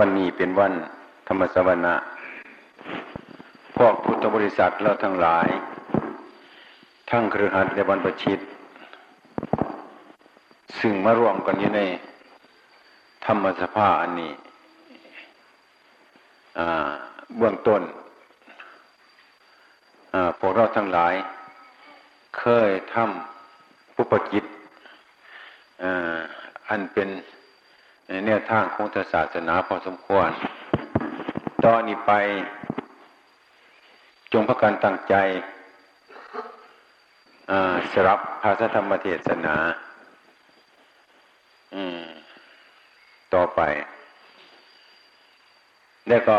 วันนี้เป็นวันธรรมสวนะพวกพุทธบริษัทเราทั้งหลาย ทั้งเครือขัดและบรรพชิต ซึ่งมารวมกันอยู่ในธรรมสภาอันนี้เบื้องต้นพวกเราทั้งหลาย เคยทำผู้ปกิจอันเป็น แนวทางของศาสนาพอสมควร ตอนนี้ไป จงพระกันตั้งใจสรับภาษธรรมเทศนาต่อไป แล้วก็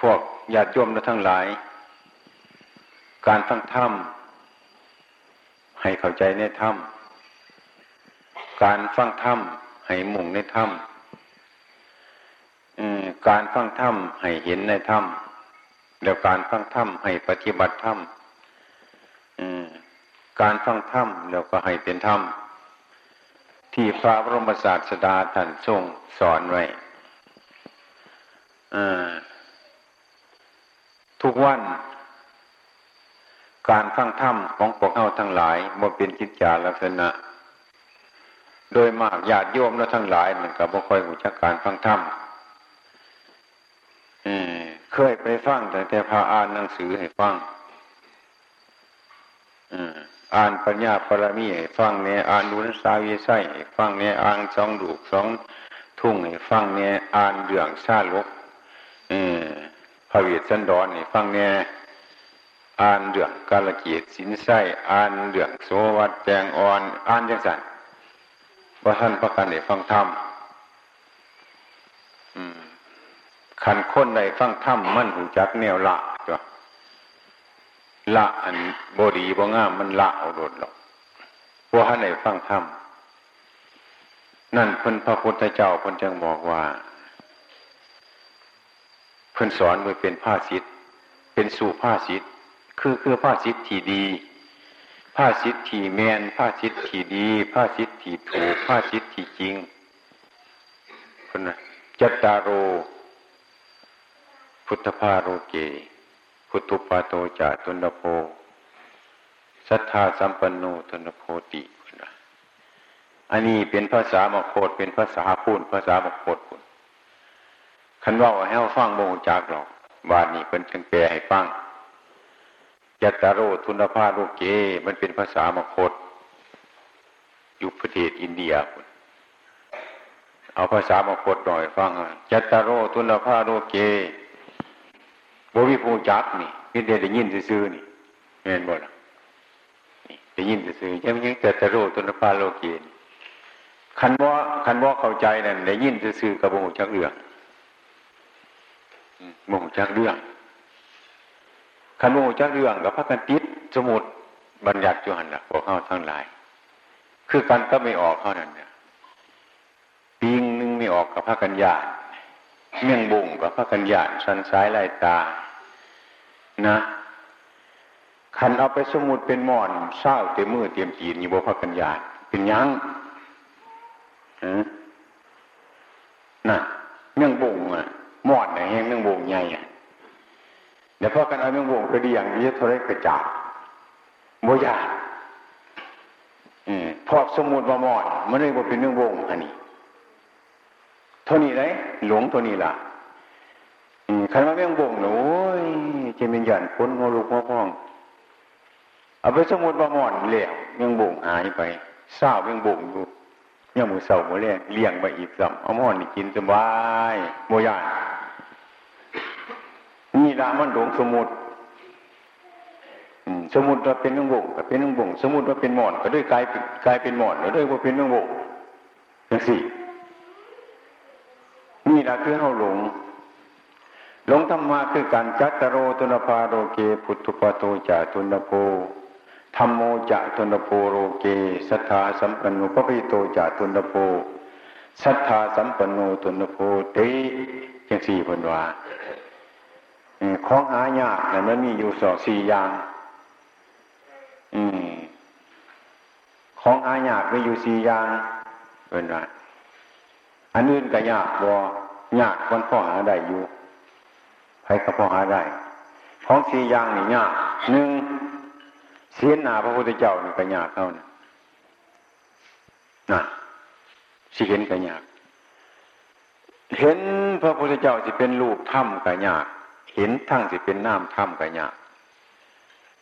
พวกญาติโยมทั้งหลาย การฟังธรรมให้เข้าใจในธรรม การฟังธรรมให้มุ่งในธรรมการฟังธรรมให้เห็นในธรรมแล้วการฟังธรรมให้ปฏิบัติธรรมการฟังธรรมแล้วก็ให้เป็นธรรมที่พระบรมศาสดาท่านทรงสอนไว้ทุกวัน การฟังธรรมของพวกเราทั้งหลายบ่เป็นกิจจาลักษณะ โดยมากญาติโยมและทั้งหลายมันก็บ่ค่อยหูจักการฟังธรรมเคยไปฟังแต่แต่พาอ่านหนังสือให้ฟังอ่านปัญญาปรมีให้ฟังเนี่ยอ่านดูนสาวิไสให้ฟังเนี่ยอ่านสองดูกสองทุ่งให้ฟังเนี่ยอ่านเรื่องชาลกพระเวทสันดรนี่ฟังเนี่ยอ่านเรื่องกาลเกียรติสินไส้อ่านเรื่องโสวัตแจงอ่อน อ่านจังสัน ว่าท่านประกันได้ฟังธรรมขันค้นใดฟังธรรมมันหูจักแนวละจ้ะละอันบดีบ่งามมันละเอาโดดหรอกเพราะท่านไหนฟังธรรมนั่นเพิ่นพระพุทธเจ้าเพิ่นจึงบอกว่า เพิ่นสอนมือเป็นผ้าสิทธิ์เป็นสู่ผ้าสิทธิ์คือคือผ้าสิทธิ์ที่ดี ผ้าสิทธิ์ที่แมนผ้าสิทธิ์ที่ดีผ้าสิทธิ์ที่ถูกผ้าสิทธิ์ที่จริงคนนะจัตตารโร พุทธภาโรเก พุทธุปาโตจาตุนโพสัทธาสัมปันโนตุนโพติคนนะอันนี้เป็นภาษามโคตเป็นภาษาพูนภาษามโคตพูนคันว่าให้เราฟังโมงจากหรอกบาทนี้เป็นจึงแปลให้ฟัง ยัตตาโรทุนภาโรเก มันเป็นภาษามคต อยู่ประเทศอินเดียคุณเอาภาษามคตหน่อยฟังยัตตาโรทุนภาโรเกบวิภูจักนี่นี่เดี๋ยวได้ยินซื่อนี่เห็นบ่ล่ะนี่ได้ยินซื่อยังยังแต่ตะโรตุนปาโลเกียนคันว่าคันว่าเข้าใจนั่นได้ยินซื่อกับโมจักเรื่องโมจักเรื่อง คันโมจักเรื่องกับพระกันติดสมุดบัญญัติจุหันละพวกเข้าทั้งหลาย คือกันก็ไม่ออกเท่านั้นเนี่ยปีงนึงไม่ออกกับพระกัญญาเมี่ยงบุ่งกับพระกัญญาสันซ้ายลายตา นะขันเอาไปสมุดเป็นหมอนเศร้าเต็มมือเตรียมจีนอยู่บนพระกัญญาเป็นยังน่ะเมืองบงอะหมอนไหนแห้งเมืองบงใหญ่อะ เดี๋ยวพ่อกันเอาเมืองบงไปดีอย่างนี้เท่าไรกระจาดโมยาพอสมุดมาหมอนมันเลยว่าเป็นเมืองบงอันนี้เท่านี้เลยหลวงเท่านี้ล่ะคันว่าเมืองบงโอ้ยจะเป็นหยันพ้นโมลูกโมพ้องเอาไปสมุดมาหมอนเหลวเมืองบงหายไปเศร้าเมืองบงอยู่ยังมือเสามือเลี้ยงเลี้ยงไปอีกสัมเอาหม้อนนี่กินสบายโมยาน ละมันหลงสมุดสมุดว่าเป็นนุ่งบงก็เป็นนุ่งบงสมุดว่าเป็นหมอน ก็ด้วยกายกายเป็นหมอนแล้วด้วยว่าเป็นนุ่งบงจังสี่นี่ละคือเขาหลง หลงธรรมะคือการจัตตโรตุนภาโรเกพุทธุปโตจาตุนโพธรรมโมจะตุนโพโรเกสัทธาสัมปันโนปปิโตจะตุนโพสัทธาสัมปันโนตุนโพติยังสี่พันวา ของหายากแต่มันมีอยู่สองสี่อย่างของหายากมีอยู่สี่อย่างเป็นว่าอันอื่นก็ยากบ่ยากคนพ่อหาได้อยู่ใครก็พ่อหาได้ ของสี่อย่างนี่ยากหนึ่งเสียนหนาพระพุทธเจ้านี่ก็ยากเท่านั้นน่ะสิเห็นก็ยาก เห็นพระพุทธเจ้าสิเป็นลูกถ้ำก็ยาก เห็นทั้งสิเป็นน้ำถ้ำก็ยาก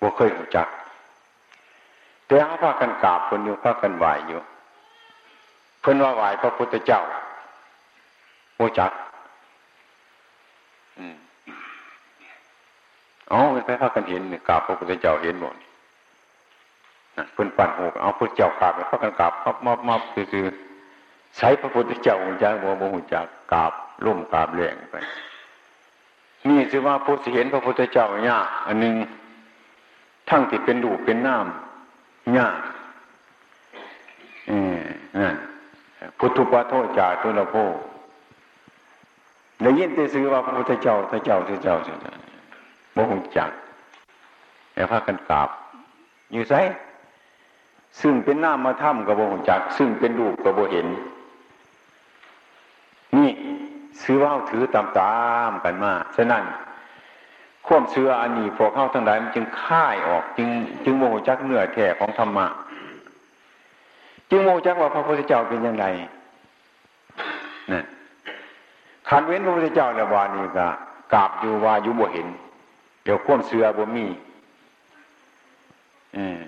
บ่เคยรู้จัก แต่เขาพากันกราบคนอยู่พากันไหวอยู่ เพิ่นว่าไหวพระพุทธเจ้าโมจักอ๋อเป็นไปพากันเห็นกราบพระพุทธเจ้าเห็นหมดนะเพิ่นปั่นหูเอาพระเจ้ากราบพากันกราบมอบมอบมอบคือใช้พระพุทธเจ้าหุ่นจักโมโมหุ่นจักกราบล่มกราบแรงไป นี่คือว่าผู้เห็นพระพุทธเจ้าเนี่ยอันหนึ่งทั้งที่เป็นดูเป็นน้ำเนี่ยนั่นพุทธุปาโทจ่าตุลโพได้ยินแต่ซื้อว่าพระพุทธเจ้าพระเจ้าพระเจ้าพระเจ้าโมหงจักแล้วพากันกราบอยู่ไซซึ่งเป็นหน้ามาถ้ำกับโมหงจัก ซึ่งเป็นรูกับโมเห็น นี่ ซื้อว่าถือตามตามกันมาฉะนั้นข่มเสื้ออันนี้พวกเข้าทั้งหลายมันจึงค่ายออก จึง จึงโมหจักเนื้อแท้ของธรรมะ จึงโมจักว่าพระพุทธเจ้าเป็นยังไงนั่ขันเว้นพระพุทธเจ้าแล้ววานี่ก็กราบอยู่ว่ายู่บ่เห็น เดี๋ยวข่มเสื้อบ่มีอืม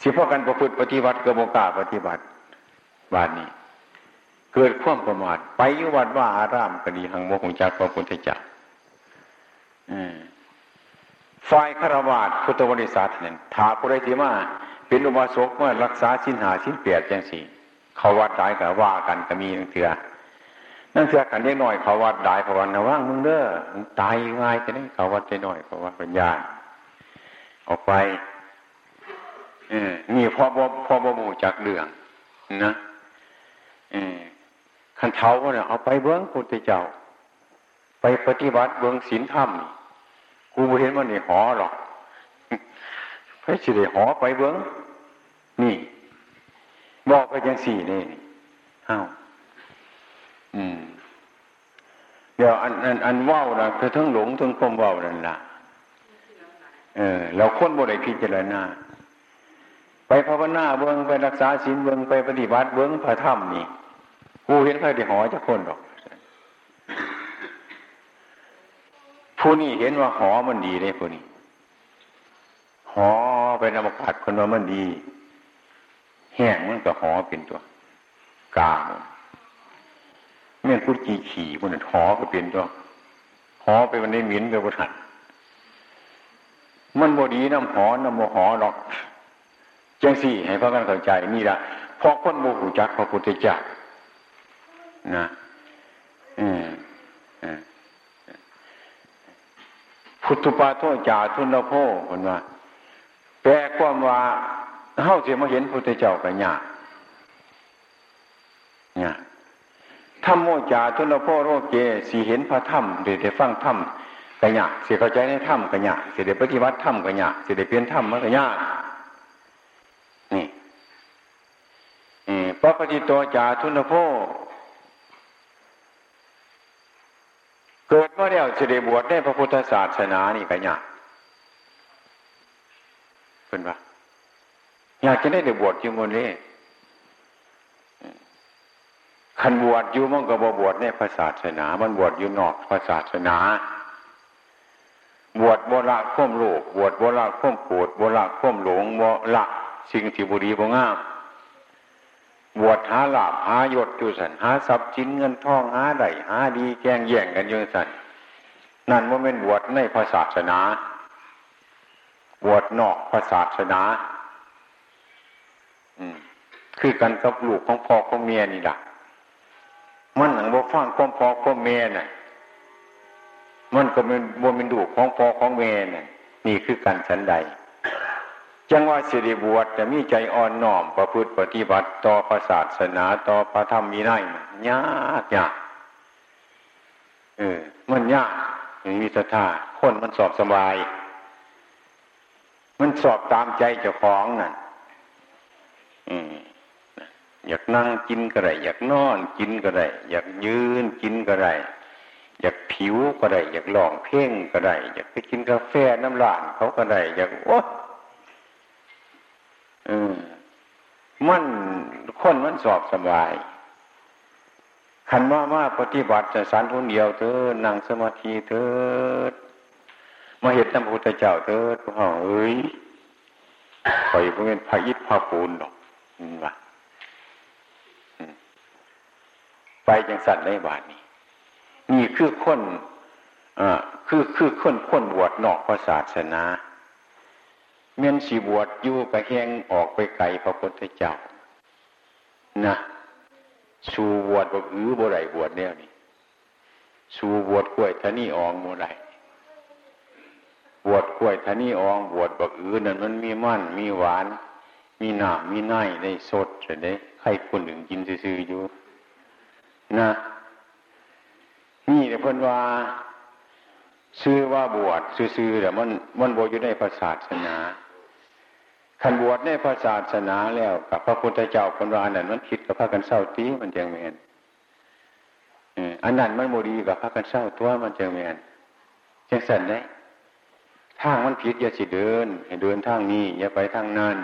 สิพ่อกันประพฤติปฏิบัติกระโมกาปฏิบัติวานนี้ เกิดความประมาท ไปยุวัดว่าอารามก็ดีหังโมหงจักพระพุทธเจ้าฝ่ายฆราวาสพุทธบริษัทเนี่ยถาผู้ใดที่มาเป็นอุบาสกว่ารักษาชิ้นหาชิ้นเปียกจังสี่เขาวัดได้กับว่ากันก็มีนั่งเถื่อนั่งเถื่อกันเล็กน้อยเขาวัดได้เพราะว่านะว่างมึงเด้อมึงตายง่ายจะได้เขาวัดได้น้อยเพราะว่าปัญญาออกไปนี่พอบ่พอบ่มูจากเรื่องนะเออ ขันเท้าเนี่ยเอาไปเบื้องพุทธเจ้า ไปปฏิบัติเบื้องศีลธรรมกูไ่เห็นว่านี่หอหรอกพระสิเดหอไปเบื้องนี่บอกไปยังสี่นี่อ้าวอืมเดี๋ยวอันอันอันว่าวนะคือทั้งหลงทั้งความว่าวนั่นละเออเราค้นบริพิจารณาไปภาวนาเบื้องไปรักษาศีลเบื้องไปปฏิบัติเบื้องพระธรรมนี่ กูเห็นใครได้หอจะคนหรอกผู้นี้เห็นว่าหอมันดีเลยผู้นี้หอไปนามกาศคนว่ามันดี แห้งมันก็หอเป็นตัวกาเมื่อกุจีขี่มันหอก็เป็นตัวหอไปวันนี้หมิ่นไปบนหันมันบดีน้ำหอน้ำโมหอหรอกจังสี่ ให้พระกันเข้าใจนี่ละพอคนโมหูจักพระพุทธเจ้า นะอืมพุทธปาโทจาทุนละโพคนว่า แปลความว่าเฮาเสียมาเห็นพุทธเจ้ากันยากเนี่ยธรรมโมจาทุนละโพโรเกสีเห็นพระธรรมเดี๋ยวฟังธรรมกันยากเสียเข้าใจในธรรมกันยากเสียเดี๋ยวปฏิบัติธรรมกันยากเสียเดี๋ยวเปลี่ยนธรรมมันกันยากนี่พระปฏิโตจาทุนละโพ เกิดมาแล้วจะได้บวชได้พระพุทธศาสนานี่ก็ยากเป็นปะอยากจะได้ได้บวชอยู่บนนี้ขันบวชอยู่มันก็บบวชในพระศาสนา มันบวชอยู่นอกพระศาสนา บวชบละข่มโลกบวชบละข่มโกรธบละข่มหลงบละสิ่งที่บุรีบ่งาม บวชหาลาบหายศอยู่สันหาทรัพย์สินเงินทองหาไดหาดีแกงแย่งกันอยู่สันนั่นว่าเป็นบวชในพระศาสนา บวชนอกพระศาสนา อืม คือกันกับลูกของพ่อของเมียนี่แหละมันหนังบ่ฟังของพ่อของเมียน่ะ มันก็เป็นบวเป็นดูของพ่อของเมียน่ะ นี่คือการฉันใด จังว่าสิริบวชจะมีใจอ่อนน้อมประพฤติปฏิบัติต่อพระศาสนาต่อพระธรรมมีไนยากยากเออมันยากอย่างมีศรัทธาคนมันสอบสบาย มันสอบตามใจเจ้าของน่ะอืมอยากนั่งกินก็ได้อยากนอนกินก็ได้อยากยืนกินก็ได้อยากผิวก็ได้อยากลองเพ่งก็ได้อยากไปกินกาแฟน้ำหลานเขาก็ได้อยากโอ้ เออมันคนมันสอบสบายขันว่ามาปฏิบัติจะสารทุนเดียวเธอนั่งสมาธิเธอมาเห็นน้ำพุทธเจ้าเธอพ่อเอ้ยคอยเป็นพระอิฐพระปูนหรอกว่าไปจังสัตว์ในบาทนี้ นี่คือคนอ่าคือคือคนคนบวชนอกพระศาสนา เมียนสีบวชอยู่กระแหงออกไปไกลพระพุทธเจ้านะสูบวชบวอือบวไรบวชเนี่ยนี่สูบวชกล้วยทนี่อองบวไรบวชกล้วยทนี่อองบวชบวอือนั่นมันมีมันมีหวาน มีหนามมีไนในสดเลยใครคนหนึ่งกินซื่อๆอยู่นะนี่เพื่นว่า ซื้อว่าบวชซื้อๆแต่มันมันบวชอยู่ในพระศาสนาขันบวชในพระศาสนาแล้วกับพระพุทธเจ้าคนวานนั้นมันคิดกับพระกันเศร้าตีมันจังเมนอันนั้นมันโมดีกับพระกันเศร้าตัวมันจังเมนจังสันได้ทางมันผิดอย่าสิเดินให้เดินทางนี้อย่าไปทางนั้น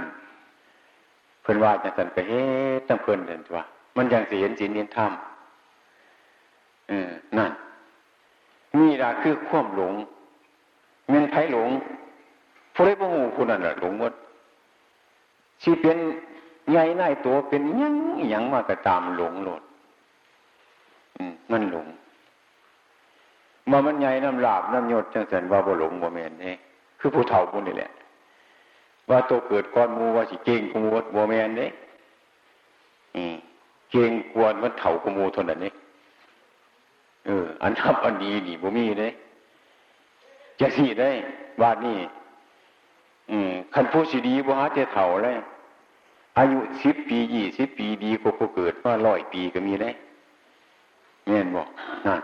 เพื่อนว่าจังสันก็เฮ้ตั้งเพื่อนเดินตัวมันยังเสียนจีนเนียนธรรมเออนั่น นี่ละคือความหลงเงินไผ่หลงผู้ใดบ่หูผู้นั้นแหละหลงหมดที่เป็นใหญ่ในตัวเป็นยังยังมากระตามหลงโลดมันหลงมามันใหญ่น้ำลาบน้ำยศจังสันว่าบ่หลงบ่แมนนี่คือผู้เฒ่าผู้นี่แหละ ว่าตัวเกิดก้อนมูว่าสิเก่งกูมูบ่แมนนี่เก่งกวนมันเฒ่ากูมูทนนั้นนี่ เออ อันทับอันดีนี่บ่มีเลยจะสิได้ว่านี่ขันผู้สีดีบ่ฮะเจ้าเถ่าเลยอายุสิบปียี่สิบปีดีกว่าผู้เกิดว่าร้อยปีก็มีเลยเงี้ยบอกนั่น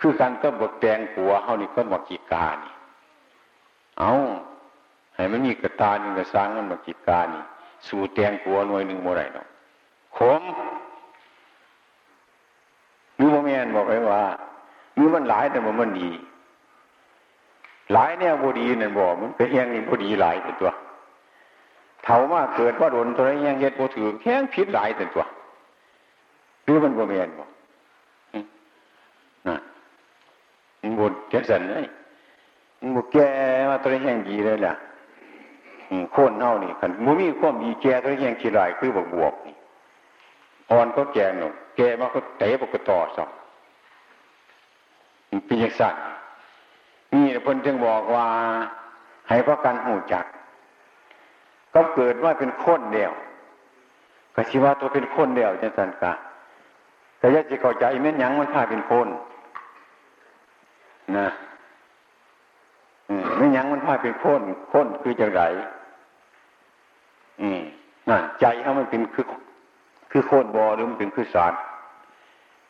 คือการก็บกแดงปัวเฮานี่ก็บอกกีกานี่ เอาให้มันมีกระตานึ่งกระสร้างมันบอกกีกานี่ สู่แดงปัวหน่วยหนึ่งโมไรเนาะขม รือโมเมนบอกไว้ว่ามือมันหลายแต่มันดี หลายเนี่ยบดีนั่นบอกมันเป็นยังนี่บดีหลายแต่ตัวเท่ามาเกิดว่าโดนตัวนี้ยังเฮ็ดโบถือแข้งผิดหลายแต่ตัวหรือมันบ่เมียนบอกนะมันบดเจ็ดสันเลยมันบดแก่ว่าตัวนี้ยังดีเลยล่ะโค่นเน่านี่ขันมุมีข้อมีแก่ตัวนี้ยังขี้ลายคือบวกบวกนี่อ่อนก็แก่หนู ก่มาก็เตะปกต่อสองเป็นยังสั่นนี่เพิ่นจึงบอกว่า ให้พระกันหูจัก ก็เกิดว่าเป็นคนเดียวก็ชีว่าตัวเป็นคนเดียวจังสันกะแต่ยะจะเข้าใจแม่นยังมันพาเป็นคนนะไม่ยังมันพาเป็นคนคนคือจังไรอืมนั่นใจเขามันเป็นคือ คือโคนบอหรือมันเป็นคือสาร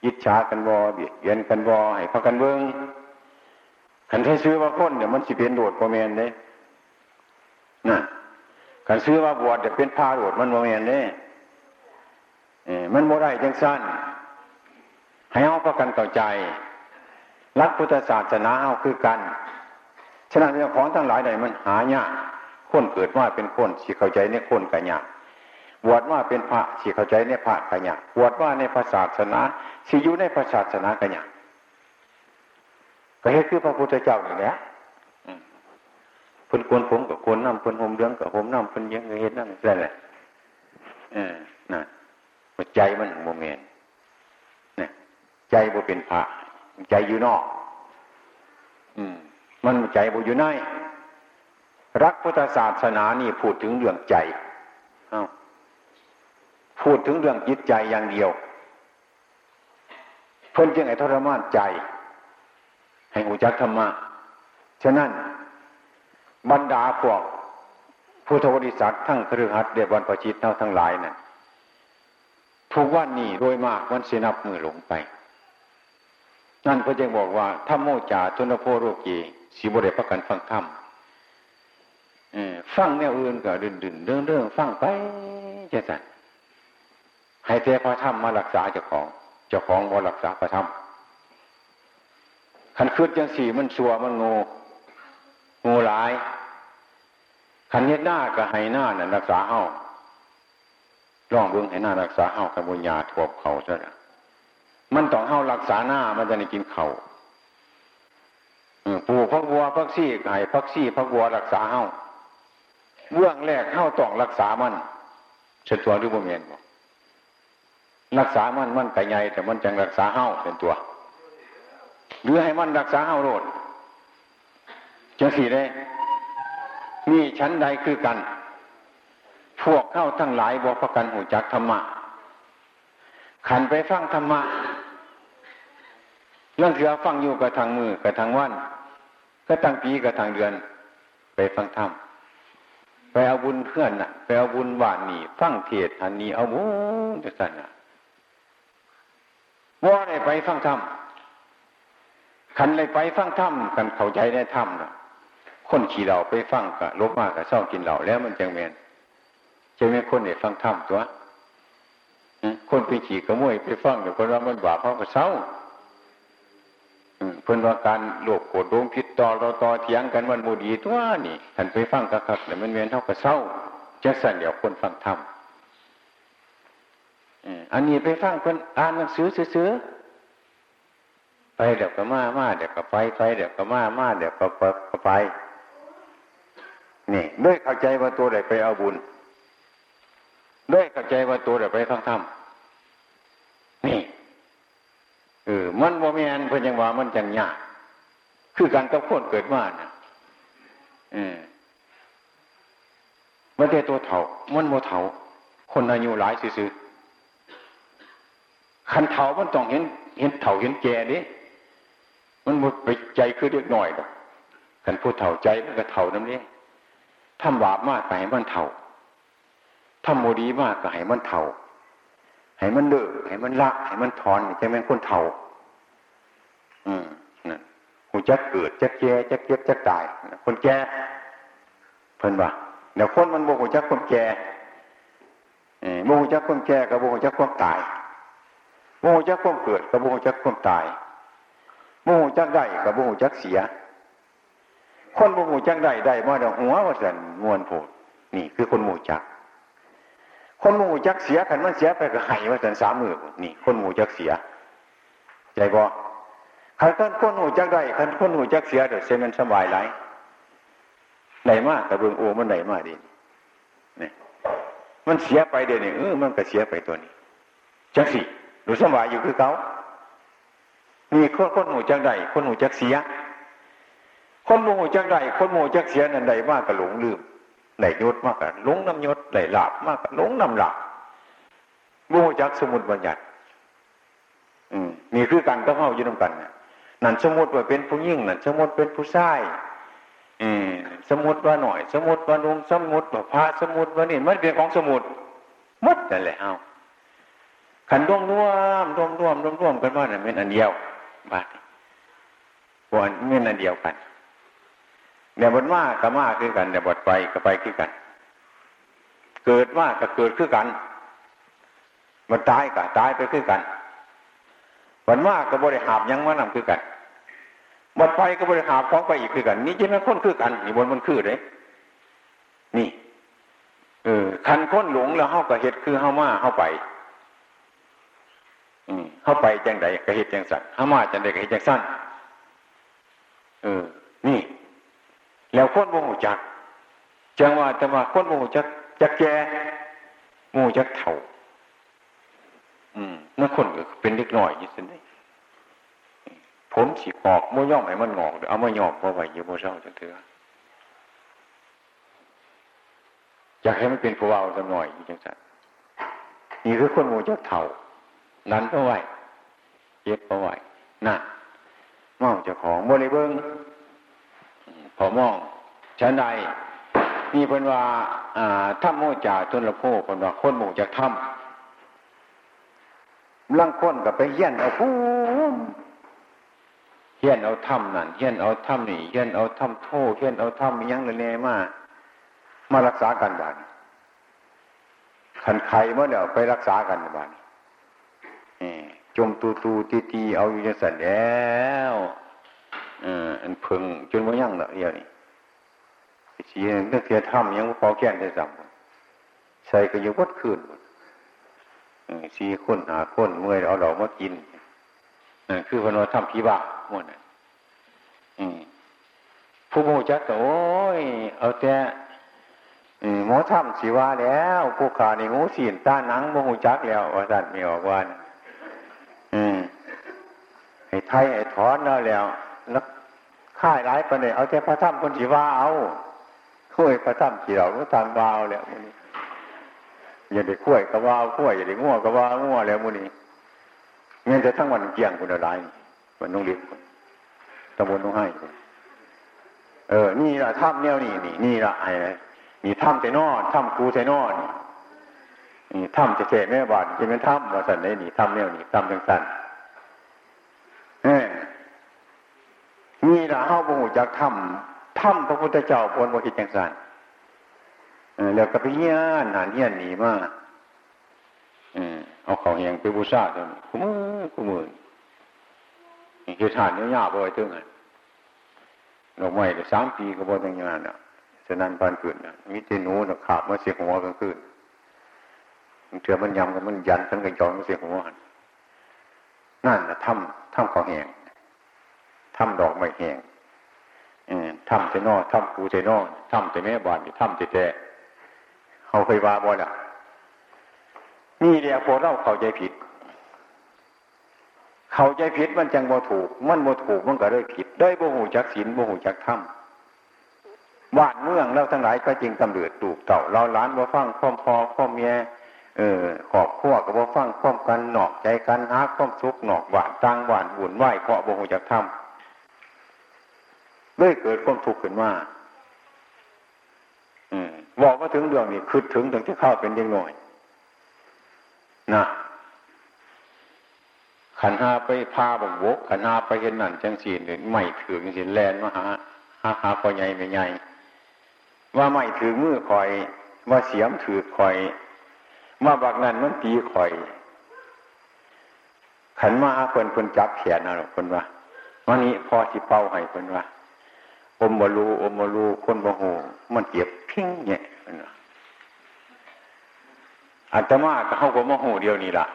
ยิจฉากันบอเบียดเบียนกันบอให้พากันเบิ้งขันใช้ซื้อว่าคนเนี่ยมันสิเป็นโดดโมเมนเด้น่ะขันซื้อว่าบวชจะเป็นพาโดดมันโมเมนเด้เอมันโมได้จังสั้นให้เอาประกันเข้าใจ รักพุทธศาสนาเอาคือกัน ฉะนั้นเรื่องของทั้งหลายใดมันหายากคนเกิดว่าเป็นคนสิเข้าใจในคนกันยาก บวชว่าเป็นพระสิเข้าใจในพระกันยาบวชว่าในพระศาสนาสิอยู่ในพระศาสนากันยาก็เฮ็ดคือพระพุทธเจ้าอย่างนี้เพิ่นควรผมกับควรน้ำเพิ่นหมเรื่องกับผมน้ำเพิ่นยังเฮ็ดนั่นนั่นแหละเออน่ะใจมันโมเมนเนี่ยใจบ่เป็นพระใจอยู่นอก อืม มันใจบ่อยู่ในรักพุทธศาสนานี่พูดถึงเรื่องใจอ้า พูดถึงเรื่องจิตใจอย่างเดียว เพิ่นจึงไอ้ทรมานใจ ให้หูจักธรรมะ ฉะนั้นบรรดาพวกพุทธบริษัททั้งครือขัดเดียวันประชิตเท่าทั้งหลายนะ่ะทุกวันนี้โดยมากวันเสนับมือหลงไป นั่นพระเจ้าบอกว่าถ้าโมจาทุนโพโรกีสีบริพักกันฟังธรรมฟังแนวอื่นก็ดื่นดื่นเรื่องเรื่องฟังไปจะสั่น ให้เทพระธรรมมารักษาเจ้าของ เจ้าของบ่รักษาพระธรรมขันคืดจังสี่มันชัวมันงูงูหลายขันเฮ็ดหน้าก็ให้หน้าน่ะรักษาเฮาร่องเบื้องให้หน้ารักษาเฮากับบุญญาทวบเขาซะมันต้องเฮารักษาหน้ามันจะได้กินเขาปูพักวัวพักซี่ไก่พักซี่พักวัวรักษาเฮาเบื้องแรกเฮาต้องรักษามันเชิญตัวหรือบ่เมียนบอก รักษามันมันไก่ใหญ่แต่มันจังรักษาเฮาเป็นตัว หรือให้มันรักษาเฮาโลดจังสี่ได้มีชั้นใดคือกัน พวกเข้าทั้งหลายบอกประกันหูจักธรรมะขันไปฟังธรรมะเรื่องเสือฟังอยู่กับทางมือกับทางวันก็ตั้งปีกับทางเดือน ไปฟังธรรมไปเอาบุญเพื่อนน่ะ ไปเอาบุญหวานนี่ ฟังเทศอันนี้เอาบุญจะสั่นน่ะ ว่าได้ไปฟังธรรมขันเลยไปฟังธรรมกันเข้าใจได้ธรรมนะคนขี่เหล่าไปฟังกะลบมากกะเศร้ากินเหล่าแล้วมันจังแมนจะไม่คนเนี่ยฟังธรรมตัวคนไปขี่กระมวยไปฟังเดี๋ยวคนว่ามันบาปเพราะกะเศร้าเพื่อนว่าการโลภโกรธโงผิดต่อเราต่อเถียงกันมันบูดีตัวนี่ท่านไปฟังกะคักแต่มันเวียนเท่ากับเศร้าจะสั่นเดี๋ยวคนฟังธรรม อันนี้ไปฟังคนอ่านหนังสือซื้อไปเดี๋ยวก็มามาเดี๋ยวก็ไปไปเดี๋ยวก็มามาเดี๋ยวก็ไปนี่ด้วยเข้าใจว่าตัวใดไปเอาบุญ ด้วยเข้าใจว่าตัวใดไปฟังธรรมนี่เออมันโมเมนเพื่อนยังว่ามันจังยากคือการกับคนเกิดมานะเออมันเป็นตัวเถามันโมเถาคนอายุหลายซื่อ คันเถามันต้องเห็น เห็นเถาเห็นแก่ดิมันหมดไปใจคือเล็กหน่อยดอกคันพูดเถาใจมันก็เถาน้ำนี้ทำบาปมากก็ให้มันเท่าทำโมดีมากก็ให้มันเท่าให้มันเดือให้มันละให้มันถอนจะเป็นคนเท่าอืมนั่นหูจะเกิดจะแก่จะเก็บจะตายคนแก่เพิ่นว่าเดี๋ยวคนมันโมโหจักคนแก่โมโหจักคนแก่กับโมโหจักคนตาย โมโหจักคนเกิดกับโมโหจักคนตายโมโหจักได้กับโมโหจักเสีย คนบ่หูจักได้ได้มาเดหัวว่าสันมวนโผดนี่คือคนหมู่จัก คนหมู่จักเสียขันมันเสียไปก็หายว่าสันสามมือนี่ คนหมู่จักเสียใจบ่ขันคนคนหูจักได้ขันคนโมโหจักเสียเดี๋ยวเซมันสบายไรไหนมากแต่เบิ่งโอ้มันไหนมากดีนี่มันเสียไปเดี๋ยวนี้เออมันก็เสียไปตัวนี้จักสิ ดูสบายอยู่คือเขานี่คนคนหูจักได้คนหูจักเสีย คนโมโหจักได้คนโมโหจักเสียนั่นใดมากกับหลงลืมไหลยศมากกับหลงน้ำยศไหลหลาบมากกับหลงน้ำหลาบโมจักสมุดบัญญัติ อืมนี่คือการก็เข้าอยู่ด้วยกันนั่นสมุดว่าเป็นผู้ยิ่งนั่นสมุดเป็นผู้ชายอืมสมุดว่าหน่อย สมุดว่าลุงสมุดว่าพระสมุดว่านี่มันเป็นของสมุดมดนั่นแหละเอา ขันร่วมร่วมร่วมร่วมร่วมร่วมกันว่านั่นเป็นอันเดียวบาดวันเป็นอันเดียวกันเดี๋ยวบนมาก็มาคือกันเดี๋ยวบดไปก็ไปคือกัน เกิดมาก็เกิดคือกัน มันตายก็ตายไปคือกันวันมาก็บริหารยังมานำคือกันบดไปก็บริหารของไปอีกคือกัน นี่จะไม่ค้นคือกันนี่บนมันคือเลยนี่เออคันค้นหลงแล้วเข้ากับเหตุคือเข้ามาเข้าไป เข้าไปจังใดก็เหตุจังสันเข้ามาจังใดก็เหตุจังสั้นเออ นี่ แล้วคนโมโหจัก จังว่าแต่ว่าคนโมโหจักจักแก่โมโหจักเถ่า อืมนั่นคนก็เป็นเล็กน้อยยิ่งสิผมสีออกโมย่อมให้มันงอกเอามาย่อมเพราะไหวอยู่โมเศร้าจังเถอะอยากให้มันเป็นผู้ว่าสักหน่อยจังสันนี่คือคนโมจักเถ่า นั้นเพราไหวเย็บเพราไหวน่ะเมาจะของโมเลยเบิ้งพอมองชะนใดมีเป็นว่าถ้ำโมจ่าตุนละโพเป็นว่าคนหมู่จากถ้ำลังคนกับไปเฮียนเอาพูนเฮียนเอาถ้ำนั่นเฮียนเอาถ้ำนี่เฮียนเอาถ้ำโทเฮียนเอาถ้ำยังเลยแน่มามารักษาการบ้าดขันไข่เมื่อเดี๋ยวไปรักษากันบ้าน จมตูตูตีตีเอาอยู่จะสั่นแล้วอันพึงจนว่ายั่งเนาะเดียวนี่สีเรื่องเทียถ้ำยังพอแก่นได้สัมใส่ก็อยู่วัดคืนสีข้นหาข้นเมื่อยเอาดอกมากินนั่นคือพนวทำพีบาหมดนั่นผู้มูจักก็โอ้ย เอาแต่หมอทำสีว่าแล้ว ผู้ขาในงูสีนต้านังโมหูจักแล้วว่าสัตว์มีออกวันอ ให้ไทยให้ถอนแล้วแล้วแล้วค่ายร้ายประเดี๋ยเอาแต่พระธรรมคนสีว่าเอาคุยพระธรรมสีเราก็ทางวาวแล้วมันอย่าได้คุ้ยกระวาวคุ้ยอย่าได้ง่วกระวาวง่วแล้วมันนี่เงี้ยจะทั้งวันเกี่ยงคุณอะไรมันต้องรีบตะบนต้องให้เออ นี่ละถ้ำแนวนี่นี่นี่ละไอ้นี่ถ้ำใจนอนถ้ำกูใจนอนนี่ถ้ำจะเฉแม่บานจะเป็นถ้ำว่าสันได้นี่ถ้ำแนวนี่ถ้ำจังสันเออนี่ละเฮา บ่หูจักถ้ำถ้ำพระพุทธเจ้าพลบ่คิดจังสันเแล้วก็ไปเยี่ยนหานเยี่ยนหนีมาเออเอาของเฮงไปบูชาจนกูมือกูมือนี่คือฐานเนี้ยยากบ่อยตึงอะดอกไม้แต่สามปีก็บ่ต้องงานอะฉะนั้นปานขึ้นนะมิเตนูน่ะขาบมาเสียหัวกลางคืนเถื่อมันยำกับมันยันทั้งกันจอนมาเสียหัวนั่นนะถ้ำถ้ำเของแหงถ้ำดอกไม้แหง ถ้ำเจนอถ้ำกูเจนอถ้ำเจแม่บานถ้ำเจแจเขาเคยว่าบ่ล่ะ นี่เดียวพวกเราเข้าใจผิด เข้าใจผิดมันจังบ่ถูก มันบ่ถูกมันก็ได้ผิดได้บ่หูจักศีลบ่หูจักธรรมบ้านเมืองเราทั้งหลายก็จริงตำเดือดตูกเต่า เราล้านบ่ฟังข้อมพอข้อมเมียเออขอบขั้วกับบ่ฟังข้อมกันหนอกใจกันหาข้อมซุกหนอกหวานตังหวานบุญไหวเพราะบ่หูจักธรรม เลยเกิดความทุกข์ขึ้นมาอืมบอกว่าถึงเรื่องนี้คือถึงถึงที่เข้าเป็นยังหน่อยนะขันห้าไปพาบกวกขันห้าไปเห็นนั่นจังสีนี่ไม่ถือจังสีแลนมาหาหาหาพอใหญ่ไม่ใหญ่ว่าไม่ถือมือคอย ว่าเสียมถือคอยมาบักนั้นมันตีคอย ขันมาคนคนจับแขนนะคนว่าวันนี้พอสิเป่าให้คนว่า อมบลูอมบลูคนบหูมันเจ็บพิ้งเนี่ยอาตมาก็เข้ากับมหูเดียวนี่ละ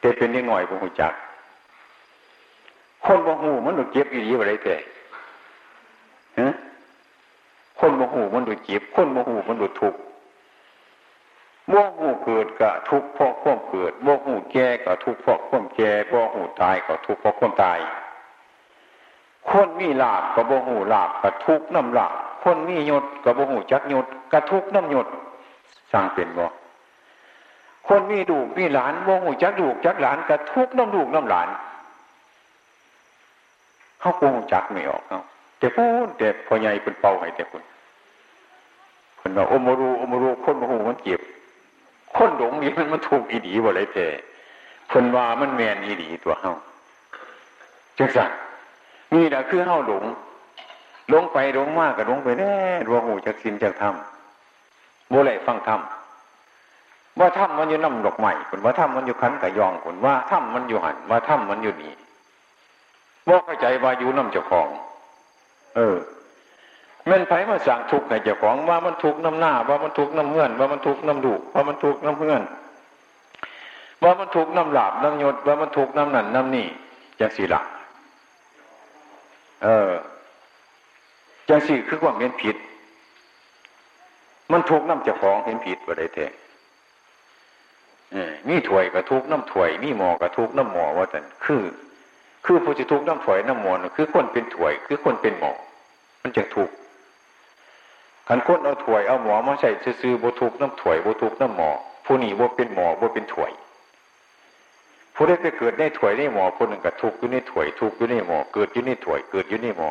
แต่เป็นนิดหน่อยบหูจัก คนบหูมันหลุดเจ็บอีดีอะไรแต่ฮะคนโมหูมันดูจีบคนโมหูมันดูทุกข์โมหูเกิดก็ทุกข์เพราะความเกิดโมหูแก่ก็ทุกข์เพราะความแก่โมหูตายก็ทุกข์เพราะความตาย คนมีลาบก็โมหูลาบก็ทุกน้ำลาบคนมียศก็โมหูจักยศก็ทุกน้ำยศสร้างเป็นบ่คนมีดูมีหลานโมหูจักดูจักหลานก็ทุกน้ำลูกน้ำหลานเขาโกงจักไม่ออกเขาแต่พูดแต่พอใหญ่เป็นเป่าให้แต่คุณคนว่าอมรูอมรูคนโมโหมันเก็บคนหลงนี่มันมันถูกอีดีบ่เลยแต่คนว่ามันแมนอีดีตัวเฮาจังสัน นี่แหละคือเฮาหลงหลงไปหลงมากกับหลงไปแน่รัวหูจากสินจากธรรมโบเลยฟังธรรมว่าธรรมมันอยู่น้ำดอกใหม่คนว่าธรรมมันอยู่ขันกับยองคนว่าธรรมมันอยู่หันว่าธรรมมันอยู่นี่ว่าเข้าใจว่าอยู่น้ำเจ้าของ เออแม่นไผมาสั่งทุกข์ให้เจ้าของว่ามันทุกข์น้ำหน้า ว่ามันทุกข์น้ำเงื่อนว่ามันทุกข์น้ำดุว่ามันทุกข์น้ำเงื่อนว่ามันทุกข์น้ำหลาบน้ำยศว่ามันทุกข์น้ำหนันน้ำนี่จังสีหละ เออจังสี่คือความเห็นผิด มันทุกข์น้ำจ้าของเห็นผิดว่าได้แท้มีถวยกับทุกน้ำถวย มีหมอกับทุกน้ำหมอว่าแต่คือ คือผู้จะทุกข์น้ำถวยน้ำหมนคือคนเป็นถวย คือคนเป็นหมอ มันจะถูกขันคนเอาถวยเอาหมอมาใส่ซื้อบุทุกน้ำถวยบุทุกน้ำหมอผู้นี้ว่เป็นหมอว่เป็นถวย ผู้ได้ไปเกิดในถวยในหมอผู้หนึ่งก็ทุกอยู่ในถวยทุกอยู่ในหมอเกิดอยู่ในถวยเกิดอยู่ในหมอ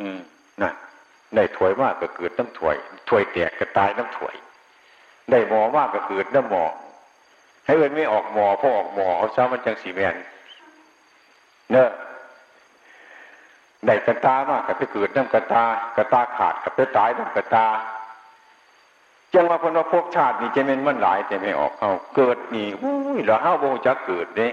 อืมนะได้ถวยมากก็เกิดน้ำถวยถวยแตกก็ตายน้ำถวย ได้หมอมากก็เกิดน้ำหมอให้เอินไม่ออกหมอเพราะออกหมอเอาซะมันจังสีแมนเนอะได้กระตามากกับไปเกิดน้ำกระตากระตาขาดกับไปตายน้ำกระตา จังว่าพนพกชาตินี่จะเป็นมันหลายแต่ไม่ออกเขาเกิดนี่อุ้ยเราเฮาโบจะเกิดเนี่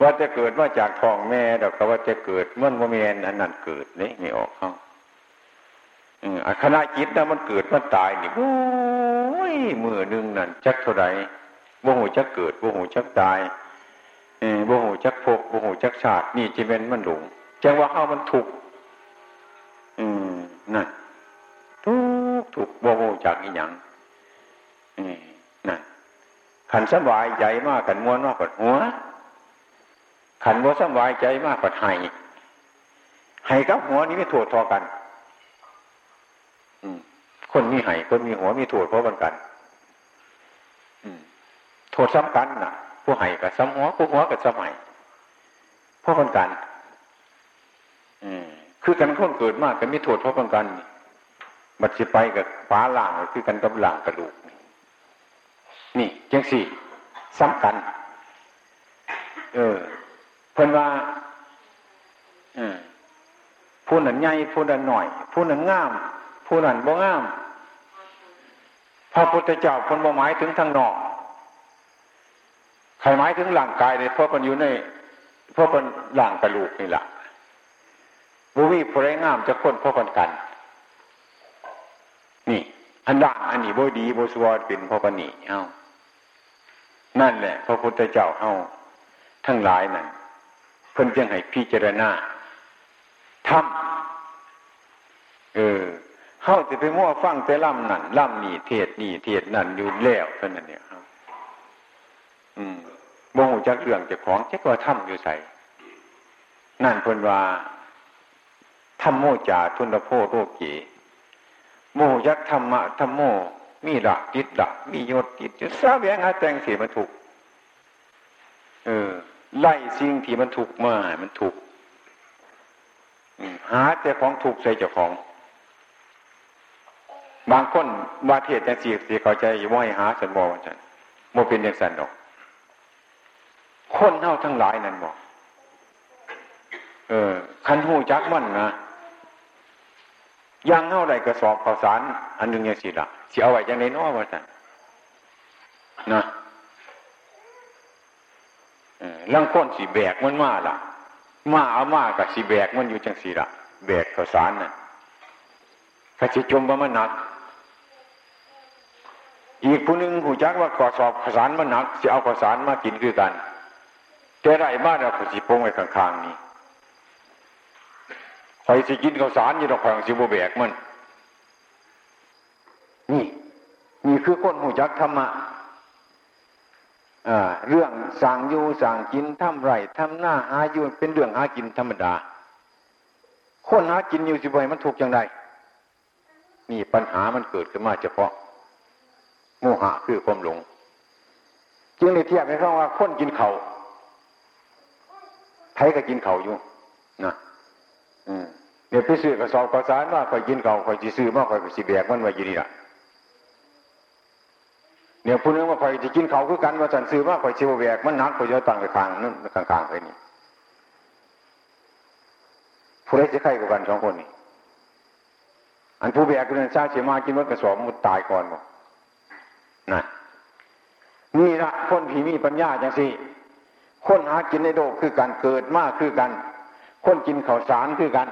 ว่าจะเกิดมาจากท้องแม่ดอกก็ว่าจะเกิดมันว่าแม่นอันนั้นเกิดนี่ไม่ออกเขาอืมคณะจิตนะมันเกิดมันตายนี่โอ้ยมือหนึ่งนั่นจักเท่าไรโมโหจักเกิดโมโหจักตายเออโมโหจักพกโมโหจักชาตินี่จะเป็นมันหลงจังว่าเฮามันถูกอืมนั่น กถูกโมโหจากอีหยังนั่นขันสบายใจมากขันม้วนมากกว่าหัวขันว่สบายใจมากกว่าไห้ไห้กับหัวนี้ไม่ถูกทอกันคนมีไห้คนมีหัวมีโทษเพราะกันกันโทษซ้ำกันนะผู้ไห้กับซ้ำหัวผู้หัวกับซ้ำไห้เพราะกันกันคือกันคนเกิดมากกันมีโทษเพราะกันกัน บัดสิไปกับฟ้าล่างคือกันกับหลังกระดูก นี่จังสี่ซ้ำกันเออเพิ่นว่าผู้นั้นใหญ่ผู้นั้นหน่อย ผู้นั้นงาม ผู้นั้นบ่งามพระพุทธเจ้าคนบ่หมายถึงทางนอกใครหมายถึงหลังกายเลยเพราะมันอยู่ในเพราะมันหลังกระลูกนี่แหละบุวีผู้ไรงามจะคนเพราะกันกัน นี่อันด่าอันนี้บ่ดีบ่สวดเป็นพราะกันนี่เอ้านั่นแหละ พระพุทธเจ้าเอ้าทั้งหลายนั่นเพิ่นจึงให้พิจารณาทำเออเขาจะไปมั่วฟังแต่ล่ำนั่นล่ำนี่เทศนี่เทศนั่นอยู่แล้วเท่านั้นเนี่ยครับอืมโมโหจักเรื่องจะของเจ๊ก็ทำอยู่ใส่นั่นเพิ่นว่าทำโมจาทุนโพโรกี โมยักธรรมะธรรมโม มีหลักจิตหลักมีโยศจิตจะทราบแยงหาแตงเสียมันถูก เออ ไล่สิ่งที่มันถูกมามันถูกหาแต่ของถูกใส่เจ้าของ บางคนมาเทศจังสีเสีเข้าใจอยู่ว่าให้หาสันบอกว่าจันโมเป็นอย่างสันดอก คนเท่าทั้งหลายนั่นบอกเออคันหูจักมันนะ ยังเท่าไรกระสอบข่าวสาร อันหนึ่งยังสิละสิเอาไว้จังในน้อว่าจันนะลังคนสีแบกมันมาล่ะ มาเอามากับสีแบกมันอยู่จังสีละแบกข่าวสารน่ะข้าจะจมว่ามันหนัก อีกผู้หนึ่งหูจักว่าก่อสอบขสารมันหนักจะเอาขสารมากินคือกันแต่ไรบ้านเราขสิปงไว้ข้างๆนี้ คอยสิกินข้าวสารยี่ดอกแองสิบแบกมันนี่นี่คือคนหูจักธรรมะเรื่องสั่งอยู่สั่งกินทำไรทำหน้าหาอยู่เป็นเรื่องหากินธรรมดา คนหากินอยู่สิบอยมันถูกอย่างไรนี่ปัญหามันเกิดขึ้นมาเฉพาะ โมหะคือความหลง จึงในเทียบให้ฟังว่าคนกินเขาไทยก็กินเข่าอยู่นะอืม เดี๋ยวไปซื้อกระสอบกระสานว่าคอยกินเขาคอยจีซื้อมาคอยสีแบกมันไว้ยี่นี่ละเนี่ยพูดนึงว่าคอยจะกินเขาคือกันว่าสันซื้อมาคอยชิวแบกมันนักคอยจะตั้งไปคางนั่นกลางๆไปนี่ผู้ใดจะใครกับกันสองคนนี่อันผู้แบกคือชาเสียมากินว่ากระสอบมุดตายก่อนบอกนั่นนี่ละคนผีมีปัญญาจังสิคนหากินในโลกคือการเกิดมากคือกัน คนกินข้าวสารคือกัน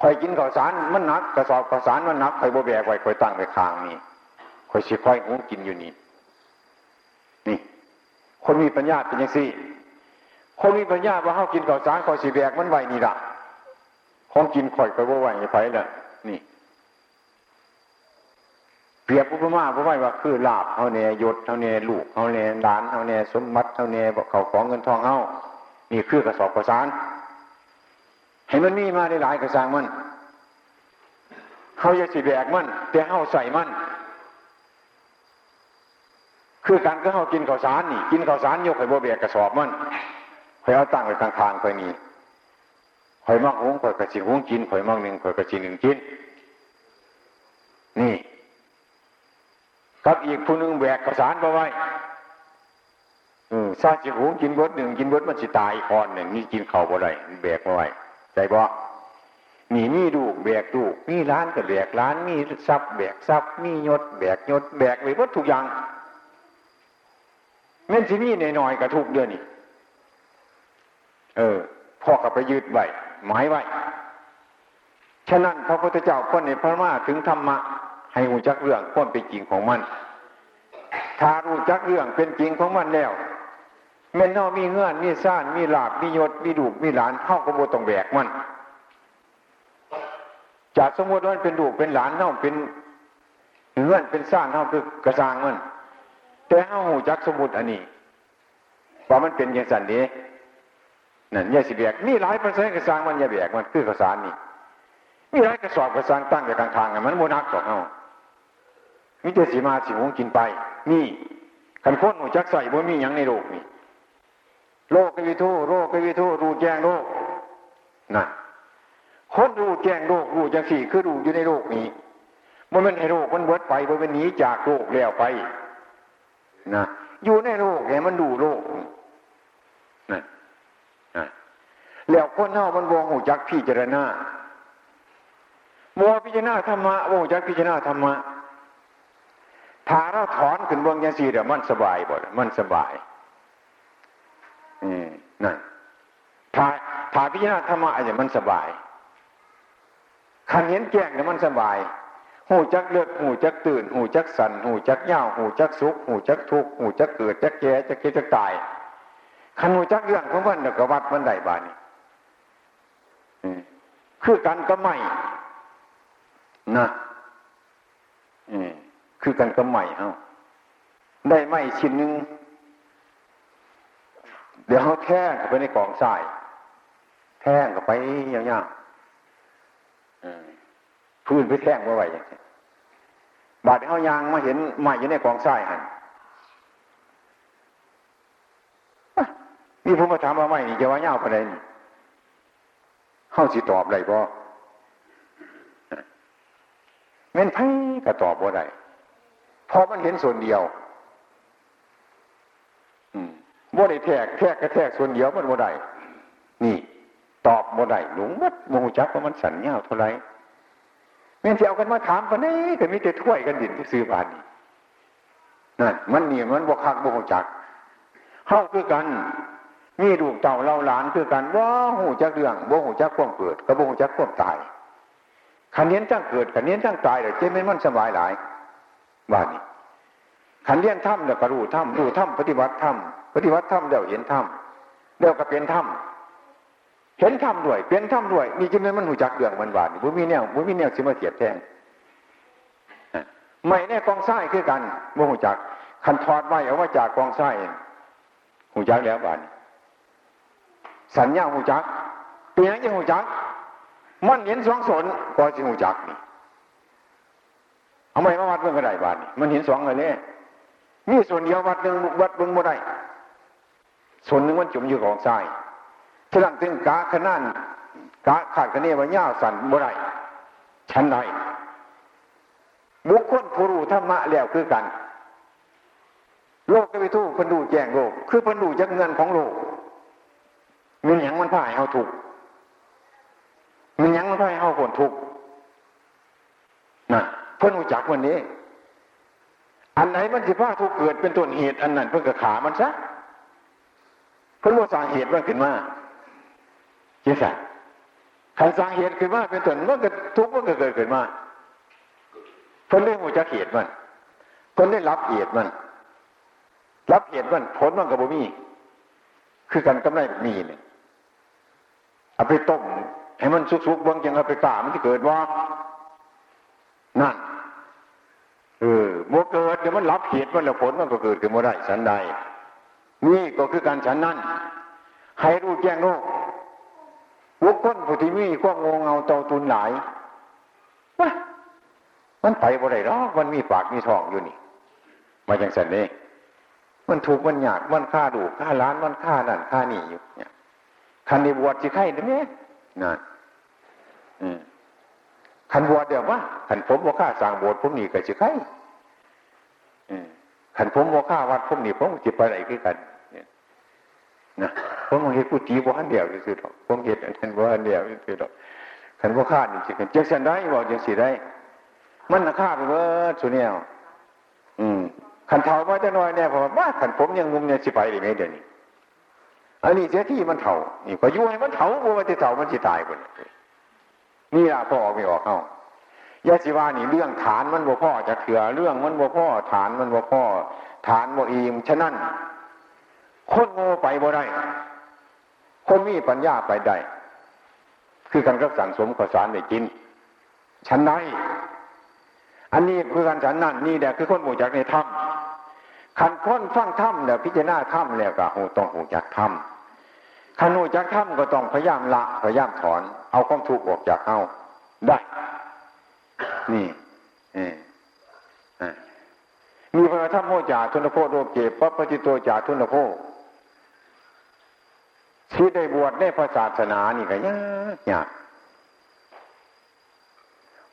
คอยกินข้าวสารมันหนักกระสอบข้าวสารมันหนักคอยโบแบกไว้คอยตั้งไปคางนี่คอยสิคอยหูกินอยู่นี่นี่ คนมีปัญญาเป็นยังสิคนมีปัญญาว่าเขากินข้าวสารคอยสิแบกมันไว้นี่ละของกินคอยคอยโบไหวไปละนี่ เปรียบอุปมาอุปไว้ว่าคือลาบเขาเนี่ยยศเขาเนี่ยลูกเขาเนี่ยหลานเขาเนี่ยสมบัติเขาเนี่ยเขาของเงินทองเขานี่คือกระสอบกระสาน ให้มันมีมาได้หลายกระสังมันเขาจะสิแบกมันแต่เขาใส่มันคือการก็เขากินข้าวสารนี่ กินข้าวสารยกไข่โบแบกกระสอบมันคอยเอาตั้งไว้ข้างๆคอยนี่คอยมักหุงคอยกระชิงหุงกินคอยมักหนึ่งคอยกระชิงหนึ่งกิน นี่กับอีกผู้นึงแบกข้าวสารมาไว้อืมซาจิหูกินบดหนึ่งกินบดมันสิตายอีกคนหนึ่งนี่กินเข่าบ่ได้แบกมาไว้ บ่มีมีดูกแบกดูกมีร้านก็แบกร้านมีทรัพย์แบกทรัพย์มียศแบกยศแบกไปวัตถุกอย่างแม่นสิมีหน่อยๆกับทุกเดือนนี่เออพ่อกับไปยืดไว้หมายไว้ฉะนั้นพระพุทธเจ้าคนในพระมาถึงธรรมะ ให้รู้จักเรื่องความเป็นจริงของมัน ถ้ารู้จักเรื่องเป็นจริงของมันแล้ว แม่นเนามีเงื่อนมีซ่านมีหลาบมียศมีดูกมีหลานเข้าก็บ่ต้องแบกมันจากสมมติว่าเป็นดูกเป็นหลานเท่าเป็นเงื่อนเป็นซ่านเท่าคือกระซางมันแต่เฮาหูจักสมมติอันนี้ว่ามันเป็นอย่างสันนี้นั่นย่าสิแบกนี่หลายเปอร์เซ็นต์กระซางมันยาแบกมันคือกระสานนี่มีหลายกระสอบกระซางตั้งอยู่กลางทางมันโมนักของเฮามิเตสีมาสิหงกินไปนี่ขันพ้นหูจักใส่บ่มีอย่างในโลกนี่ โลกวิทูโลกวิทูรู้แจ้งโลกนั่นคนรู้แจ้งโลกรู้จังสี่คือรู้อยู่ในโลกนี้มันเป็นให้โลกมันเบิดไปมันเป็นหนีจากโลกแล้วไปนะอยู่ในโลกไงมันดูโลกนั่นแล้วคนเฮามันวงหูจักพิจารณามัวพิจารณาธรรมะวงจักพิจารณาธรรมะถ้าเราถอนขึ้นเบื้องยังสี่เดี๋ยวมันสบายบ่มันสบาย นั่นถ้าถ้าพิจารณาธรรมะอะไรมันสบายขันเห็นแจ้งเนี่ยมันสบาย หูจักเลือดหูจักตื่น หูจักสันหูจักเย่าหูจักสุขหูจักทุกหูจักเกิดจักแก่จักเกิดจักตายขันหูจักเรื่องของมันเดี๋ยวก็วัดมันได้บานี่คือกันก็ไม่นะคือกันก็ใหม่เฮาได้ไม่ชิ้นหนึ่ง เดี๋ยวเขาแท่งไปในกองทรายแท่งกับไปยาวๆพื้นไปแท่งมาไว้อย่างนี้บาดเขายางมาเห็นใหม่อยู่ในกองทรายหันนี่ผมมาถามว่าไม่นี่จะว่าเงาประเด็นเข้าสิตอบไรบ่เม่นไพ่ก็ตอบว่าได้พอมันเห็นส่วนเดียว อืม บ่ได้แทกแทกกระแทกส่วนเดียวมันบ่ได้นี่ ตอบบ่ได้หลงมัดโมหจักว่ามันสัญญาเท่าไรเม่นที่เอากันมาถามกันนี่แต่มีแต่ถ้วยกันดินที่ซื้อบานนี่นั่นมันเนี่ยมันบกคักโมหจักเข้าคือกัน มีลูกเต่าเราหลานคือกันว่าหูจักเรื่องบ่หูจักความเกิดกับบ่หูจักความตายขันเน้นจังเกิดขันเน้นจังตายเลยเจ๊ไม่มันสบายหลายบ้านนี้ขันเลี้ยนถ้ำเดี๋ยวก็รู้ถ้ำรู้ถ้ำปฏิบัติถ้ำ ปฏิบัติถ้ำเดี๋ยวเห็นถ้ำเดี๋ยวก็เป็นถ้ำเห็นถ้ำด้วยเป็นถ้ำด้วยนี่จึงนั้นมันหูจักเรื่องมันบาดบุมีแนวบุมีแนวสิมาเสียดแทงไม่แน่กองไส้คือกันบ่หูจักขันทอดไว้เอาว่าจากกองไส้หูจักแล้วบาดสัญญาหูจักเปลี่ยนยังหูจัก มันเห็นสองสนก็สิหูจักนี่เอาไม่มาวัดเบิ่งก็ได้บาทนี่มันเห็นสองเลยเนี่ยมีส่วนเดียววัดหนึ่งวัดเบิ่งบ่ได้ ส่วนหนึ่งมันจุ่มอยู่ของทรายฉะนั้นถึงกาขนานกาขาดคะเนว่าย่าสันบ่ได้ชั้นใดบุคคลผู้รู้ธรรมะแล้วคือกัน โลกก็ไปทู่พันดูแจ้งโลก คือพันดูจักเงินของโลกเงินย่างมันพ่ายเอาถูกเงินยังมันพ่ายเอาผลถูกนะเพื่อนรู้จักวันนี้ อันไหนมันสิพาทุกเกิดเป็นต้นเหตุอันนั้นเพื่อนกระขามันซะ เพื่นว่าสาเหตุมันขึ้นมาเจ๊สัขันสางเหตุขึ้นมาเป็นต้นมันก็ทุกข์มันก็เกิดขึ้นมาเพื่อนได้หัวจักเหตุมันเพื่นได้รับเหตุมัน รับเหตุมันผลมันกับบ่มี คือกันกำไรมีเนี่ยเอาไปต้มให้มันสุกๆบางอย่างเอาไปกามันจะเกิดว่านั่นเออโมเกิดเดี๋ยวมันรับเหตุมันแล้วผลมันก็เกิดขึ้นมาได้สันใด นี่ก็คือการฉันนั่นให้รู้แจ้งโลกบุคคลผู้ที่มีความงงเงาเตาตุนหลายว่ามันไปบ่ได้หรอกมันมีปากมีท้องอยู่นี่ มาอย่างสันนี้มันถูกมันหยาดมันฆ่าดูฆ่าล้านมันฆ่านั่นฆ่านี่อยู่เนี่ยคันในบวชจะไข่ได้ไหมนั่นอืมขันบวชเดี๋ยวว่าขันผมว่าข้าสร้างบสถ์ผมนี่ก็จะใคร ขันผมว่าข้าวัดผมนี่ผมจะไปไหนคือกันนะผมเห็นกุฏิบ้านเดียวคือดอกผมเห็นอันนั้นบ้านเดียวคือดอกขันว่าขาดจริงๆจังสันได้บอกจังสีได้ มันราคาไปเบิดสุเนี่ยอืมขันเท่ามาจะน้อยเนี่ยผมว่าขันผมยังงุมเนี่ยสิไปหรือไม่เดี๋ยวนี้อันนี้เสียที่มันเท่านี่ก็ยุ่ให้มันเท่าบ่มันจะเท่ามันจะตายคนนี่ล่ะพอออกไม่ออกเอา ยาสิวานี่เรื่องฐานมันบ่พ่อจะเถื่อเรื่องมันบ่พ่อฐานมันบ่พ่อฐานบ่อีมฉะนั้นคนโง่ไปบ่ได้คนมีปัญญาไปได้คือการรับสั่งสมข้าวสารได้กินฉันได้อันนี้คือการฉันนั่นนี่แหละคือคนหมู่จักในถ้ำขันค้นฟังถ้ำเนี่ยพิจารณาถ้ำแล้วก็หูต้องหูจักถ้ำขันหูจักถ้ำก็ต้องพยายามละพยายามถอน เอาความทุกข์ออกจากเอาได้ นี่เออมีพระธรรมโมจาทุนโพโรเกปปฏิโตจาทุนโพที่ได้บวชได้พระศาสนานี่ก็ยากยาก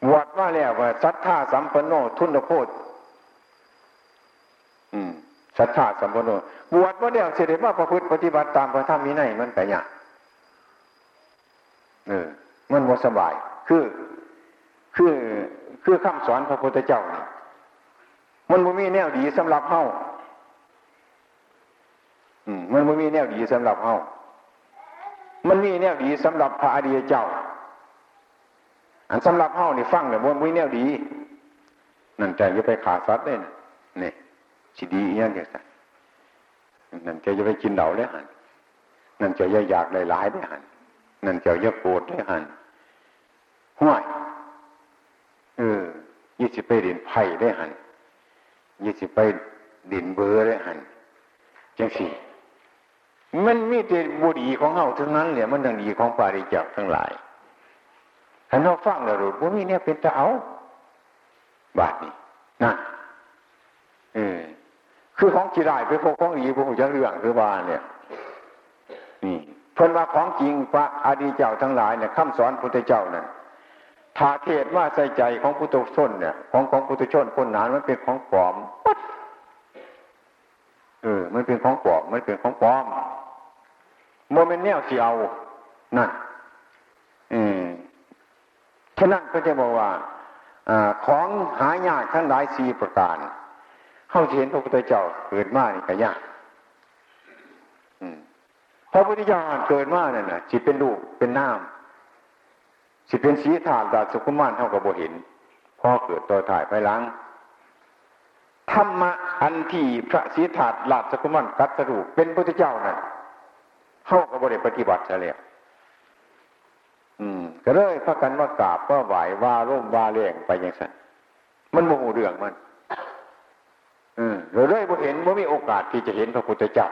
บวชมาแล้วว่าศรัทธาสัมปันโนทุนโพธอืมศรัทธาสัมปันโนบวชมาแล้วเสด็จมาประพฤติปฏิบัติตามพระธรรมวินัยมันแต่ยากเออมันว่าสบาย คือ คือ คือคำสอนพระพุทธเจ้านี่มันม่มีแนวดีสำหรับเฮาอืมมันม่มีแนวดีสำหรับเฮามันมีแนวดีสำหรับพระอริยเจ้า อันสำหรับเฮานี่ฟังเนี่ยมันมีแนวดี นั่นใจจะไปขาดซัดเลยนะนี่สิดีอีกอย่างเดียวนั่นใจจะไปกินเหล่าเลยหันนั่นใจจะอยากหลายๆได้หันนั่นใจจะโกรธได้หันห้วย เออยี่สิบไปดินไผ่ได้หันยี่สิบไปดินเบอร์ได้หันจังสี่ มันมีแต่บุรีของเฮาทั้งนั้นเนี่ยมันดังดีของปาริจักทั้งหลายถ้าเราฟังแล้วรู้ว่ามีเนี่ยเป็นตะเอา บาทนี่นั่นเออคือของจีราไปพวกของดีพวกจังเรื่องคือว่าเนี่ย นี่เพิ่นว่าของจริงพระอดีเจ้าทั้งหลายเนี่ยคำสอนพุทธเจ้านั่น ถ้าเทศว่าใส่ใจของพุทธชนเนี่ย ของของพุทธชนคนหนานมันเป็นของปลอมเออ มันเป็นของปลอมมันเป็นของปลอมโมเมนต์แนวสีเอานั่นอืมฉะนั้นก็จะบอกว่าอของหายากทั้งหลายสี่ประการ เข้าเห็นพระพุทธเจ้าเกิดมานี่ก็ยากพระพุทธเจ้าเกิดมาเนี่ยนะจิตเป็นรูปเป็นน้ำ จิเป็นสีถาดดาสุขุมานเท่ากับโบเห็นพ่อเกิดตัวถ่ายไปล้างธรรมะอันที่พระสีถาดลาสุขุมานกัสรุเป็นพระพุทธเจ้านั่นเข้ากับบริปฏิบัติเฉลี่ยอืม ก็เลยพากันว่ากราบว่าไหวว่าร่มว่าเลี่ยงไปอย่างนั้นมันโมโหเรื่องมัน อืมเราเลยบ่เห็นว่ามีโอกาสที่จะเห็นพระพุทธเจ้า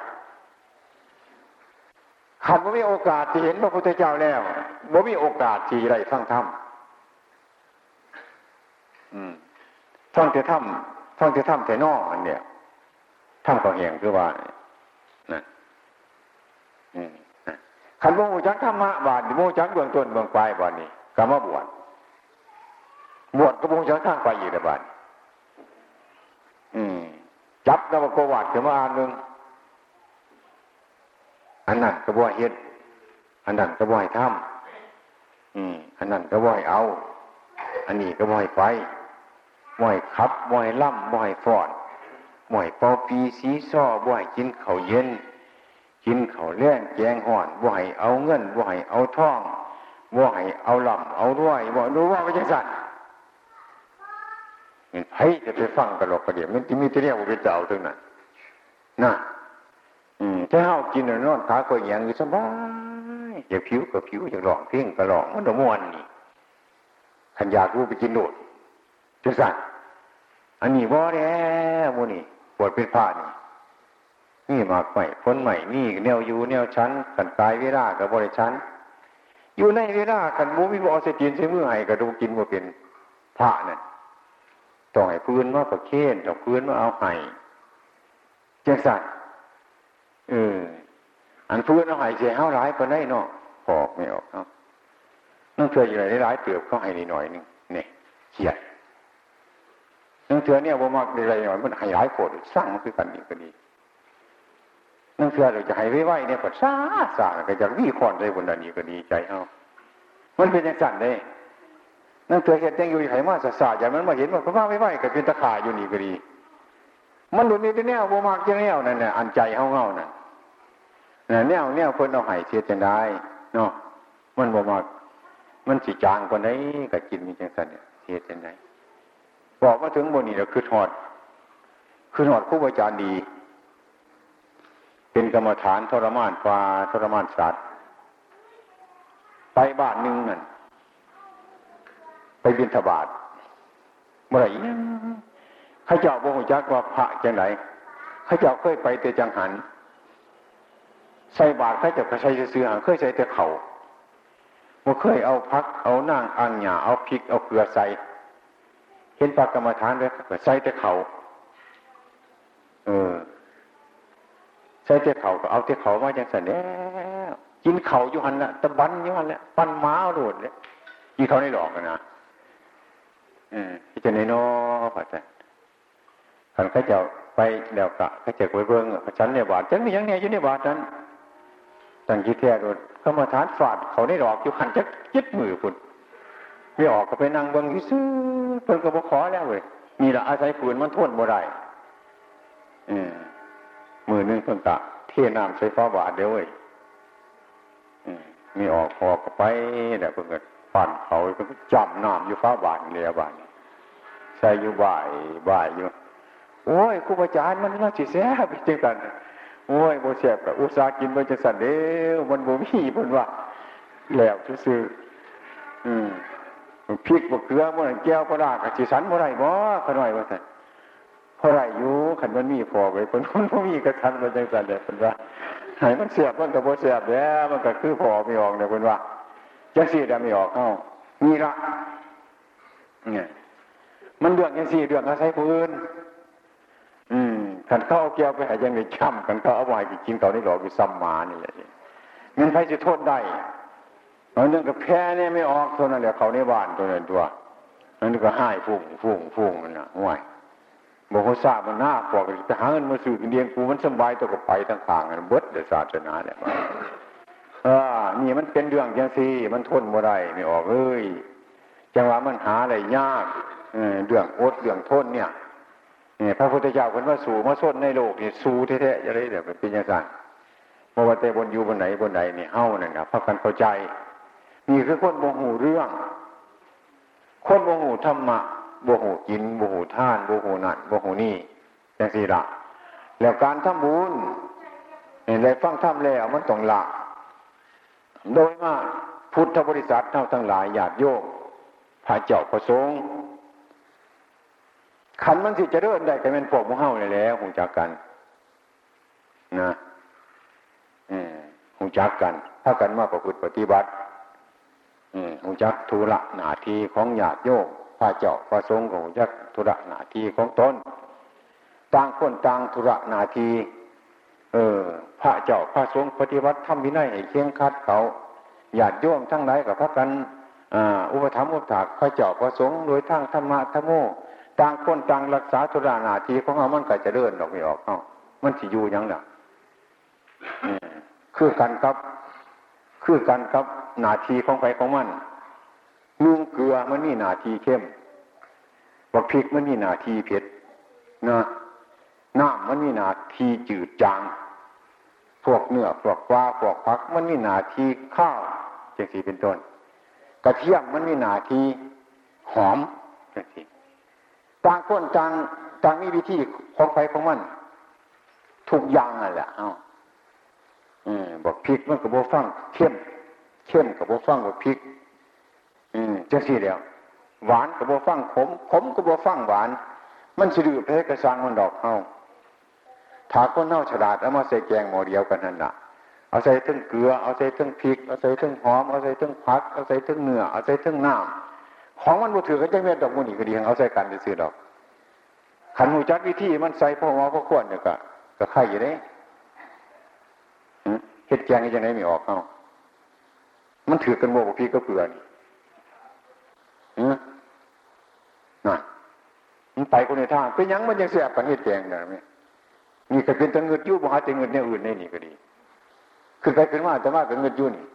ขันว่ามีโอกาสที่เห็นพระพุทธเจ้าแล้วว่ามีโอกาสที่ไรฟังธรรมฟังแต่ธรรมฟังแต่ธรรมแต่นอกอันเนี้ยธรรมก็เหียงคือว่านั่นขันโมจักธรรมะบาทโมจักเบื้องต้นเบื้องปลายบาทนี้กรรมบวชบวชก็โมจักข้างไปอีกนะบาทจับนวโกวัดขึ้นมาอันหนึ่ง อันนั้นก็บ่อยเฮ็ด อันนั้นก็บ่อยทำอืม อันนั้นก็บ่อยเอา อันนี้ก็บ่อยไปบ่อยขับบ่อยล่ำบ่อยฟอดบ่อยเป่าปีสีซ้อบ่อยกินข้าวเย็น กินเขาเลี้งแกงห่อนบ่ให้เอาเงินบ่ให้เอาทองบ่ให้เอาลำเอาด้วยบ่รู้ว่าไม่ใช่สัตว์เฮ้จะไปฟังกระหลอกกระเดี๋ยวมันจะมีแต่เนี่ยว่าเป็นเจ้าถึงนั้นน่ะ อืมถ้าเอากินนอนขาก็อย่างอยู่สบายอยากผิวก็ผิวอยากหลอกเพ่งก็หลอกมันดมวนนี่ขันอยากรู้ไปกินโดดจังสัตว์อันนี้บ่แล้วโมนี่ปวดเป็นผ้านี่นี่มากใหม่พ้นใหม่นี่แนวอยู่แนวชั้นกันกายเวลากับบริชั้นอยู่ในเวลากันมูมีบอสตินใช้มือไห้กระดูกินว่าเป็นพระนั่นต้องให้พื้นมาประเคนต้องพื้นมาเอาไห้เจ้าสัตว์ เออ อันพื้นเอาห้เสียเ้าร้ายก็ได้เนาะออกไม่ออกเนาะนั่งเถื่ออยู่ไหนได้ร้ายเตือบเขาให้นิดหน่อยนึงเนี่ยเขียดนั่งเถื่อเนี่ยบ่มากอะไรหน่อยมันให้ร้ายโกรธสร้างมันคือกันดีก็ดีนั่งเชื่อเราจะให้ไว้ไว้เนี่ยก็ซาซาก็จะวิ่งคอนใจบนนี้ก็ดีใจเอามันเป็นอย่างสั่นเลยนั่นเตือเห็ดยังอยู่ไขมาสะสาอย่างนั้นมาเห็นว่าพระว่าไม่ไหวกับเป็นตะขาอยู่นี่ก็ดี มันหลุดนี่แนวโบมากยังแนวนั่นน่ะอันใจเฮาเงานั่นแนวแนวคนเอาไห้เสียจังได้เนาะมันโบมากมันสิจางคนไหนกับกินมีจังสันเนี่ยเสียจังไดบอกว่าถึงบนนี้เราคือถอด คือถอดคู่อาจารย์ดี เป็นกรรมฐานทรมานฟ้าทรมานสัตว์ไปบ้านหนึ่งนั่นไปบินทบาทเมื่อไหร่ ข้าเจ้าบ่หูจักว่าพระจังไหนข้าเจ้าเคยไปแต่จังหัน ใส่บาทข้าเจ้าก็ใส่เสื้อเคยใส่แต่เขา่าบ่เคยเอาพัก เอานางอังหยาเอาพริก เอาเกลือใส่ เห็นปากกรรมฐานเลยก็ใส่แต่เขา่าเออใส่แต่เขา่าก็เอาแต่เขา่ามาจังสันแล้วกินเข่าอยู่หันละตะบันอยู่หันละปั้นม้าโดดเลยกินเขาในหลอกนะอืมที่จะในนอพระอาจารย์ ขันข้าจ้าไปเดี๋ยวกะข้าจ้าไปเบิ้งพระชันเนี่ยบาทจังมีอย่างเนี้ยอยู่ในบาทนั้นตั้งยี่เทียโดดเข้ามาทานฝาดเขาในหลอกอยู่ขันจะยึดมือคุณไม่ออกก็ไปนั่งเบิ้งที่ซื้อเพิ่นก็บอขอแล้วเว้ยมีละอาศัยฝืนมันทนบ่ได้อืมมือนึงเพิ่งกะเทน้ำใส่ฟ้าบาทเดียวเว้ยมีออกออกไปเดี๋ยเพิ่งก็ปั่นเขาเพิ่งจำน้ำอยู่ฟ้าบาทเรียบานใส่อยู่บ่ายบ่ายอยู่ โอ้ยครูบาอาจารย์มันน่าจีแซ่บจริงกันโอ้ยโมเสียบกับอุตสาหกินมันจะสั่นเด้อมันโมมีเพิ่นว่าแล้วซื่ออืมพริกบกเกลือมันแก้วพระรากับจีสันบ่ไรบ่ขน่อยว่าสั่นพอไรอยู่ขันมันมีพอไปคนคนบ่มีกระทันมันจังสันเด้อเพิ่นว่าหายมันเสียบมันกับโมเสียบแล้วมันก็คือพอไม่ออกเนี่ยเพิ่นว่าจังสี่ดไม่ออกเอ้านี่ละเนี่ยมันเดือดยังสี่เดือดอาศัยผู้อื่น ขันเขาเอาเกี่ยวไปหายังในช่ำขันเขาเอาไว้กินเขาในหลอกอยู่ซ้ำมานี่แหละเงินใครจะโทษได้เอาเรื่องกับแพ้เนี่ยไม่ออกเท่านั้นแหละเขาในบ้านตัวนั้นตัวนั่นก็ให้ฟุ้งฟุ้งฟุ้งมันนะห่วยบอกว่าทราบมันหน้าปอกไปหาเงินมาสื่อกินเดียงกูมันสบายตัวก็ไปทั้งทางกันเบิดเดศาสนาเนี่ยเออนี่มันเป็นเรื่องจังซีมันทนบ่ได้ไม่ออกเอ้ยจังหวะมันหาอะไรยากเรื่องอดเรื่องทนเนี่ย เนี่ยพระพุทธเจ้าคนว่าสู่มาส้นในโลกนี่สู่แท้ๆจะได้เดี๋ยวเป็นยังไงเมื่อวันเตบนอยู่บนไหนบนไหนนี่เฮ้านั่นนะพระกันเข้าใจนี่คือคนโมหูเรื่อง คนโมหูธรรมะโมหูกินโมหูท่านโมหูนั่นโมหูนี่อย่างสี่ละแล้วการทำบุญเห็นไรฟังทำแล้วมันต้องละโดยมากพุทธบริษัทเท่าทั้งหลายญาติโยมพระเจ้าประสงค์ ขันมันสิจะเริ่มได้ก็เป็นพวกมุเฮาเลยแล้วหูจักกัน นะหูจักกัน ถ้ากันมาประพฤติปฏิบัติหูจักธุระหน้าที่ของญาติโยมพระเจ้าประสงค์ของหูจักธุระหน้าที่ของตนต่างคนต่างธุระหน้าที่เออ พระเจ้าพระสงฆ์ปฏิบัติทำวินัยให้เคียงคัดเขาญาติโยมทั้งหลายกับพระกันอุปถัมภ์อุปถากพระเจ้าพระสงฆ์โดยทางธรรมะธรรมโม ต่างคนต่างรักษาธุระหน้าที่ของเขามันก็จะเดินออกไม่ออกเนาะมันสิอยู่ยังน่ะคือกันครับ คือกันครับหน้าที่ของไฟของมันนุ่งเกลือมันนี่หน้าที่เข้มบักพริกมันนี่หน้าที่เผ็ดนะน้ำมันนี่หน้าที่จืดจางพวกเนื้อพวกปลาพวกผัก มันนี่หนาทีข้าวจังสีเป็นต้น กระเทียมมันนี่หนาทีหอมจังสี ต่างคนต่างต่างมีวิธีของไฟของมันทุกอย่างนั่นแหละเอาอืมบอกพริกมันกับโบฟังเข้มเข้มกับโบฟังบอกพริก อืมจังสี่แล้วหวานกับโบฟังขมขมกับโบฟังหวาน มันสะดือเพกระซังมันดอกเฮาถ้าคนเน่าฉลาดแล้วมาใส่แกงหม้อเดียวกันนั่นแหละเอาใส่ทั้งเกลือ เอาใส่ทั้งพริก เอาใส่ทั้งหอม เอาใส่ทั้งผัก เอาใส่ทั้งเนื้อ เอาใส่ทั้งน้ำ ของมันบูถือกันจังเม็ดดอกมุนี่ก็ดีเอาใส่กันจะซื้อดอกขันหูจักวิธีมันใส่พ่อหมอพ่อขวดเนี่ยก็ก็ไข่อยู่เนี่ยเฮ็ดแกงยังไงไม่ออกเอ้ามันถือกันโมกพี่ก็เปลือนี่น่ะมันไปคนในทางเป็นยังมันยังเสียบกันเฮ็ดแกงนะนี่นี่ก็เป็นตังเงินยุ่บ่หาตังเงินเนี่ยอื่นในนี่ก็ดีคือไปขึ้นมาแต่ว่าก็เงินยุ่นี่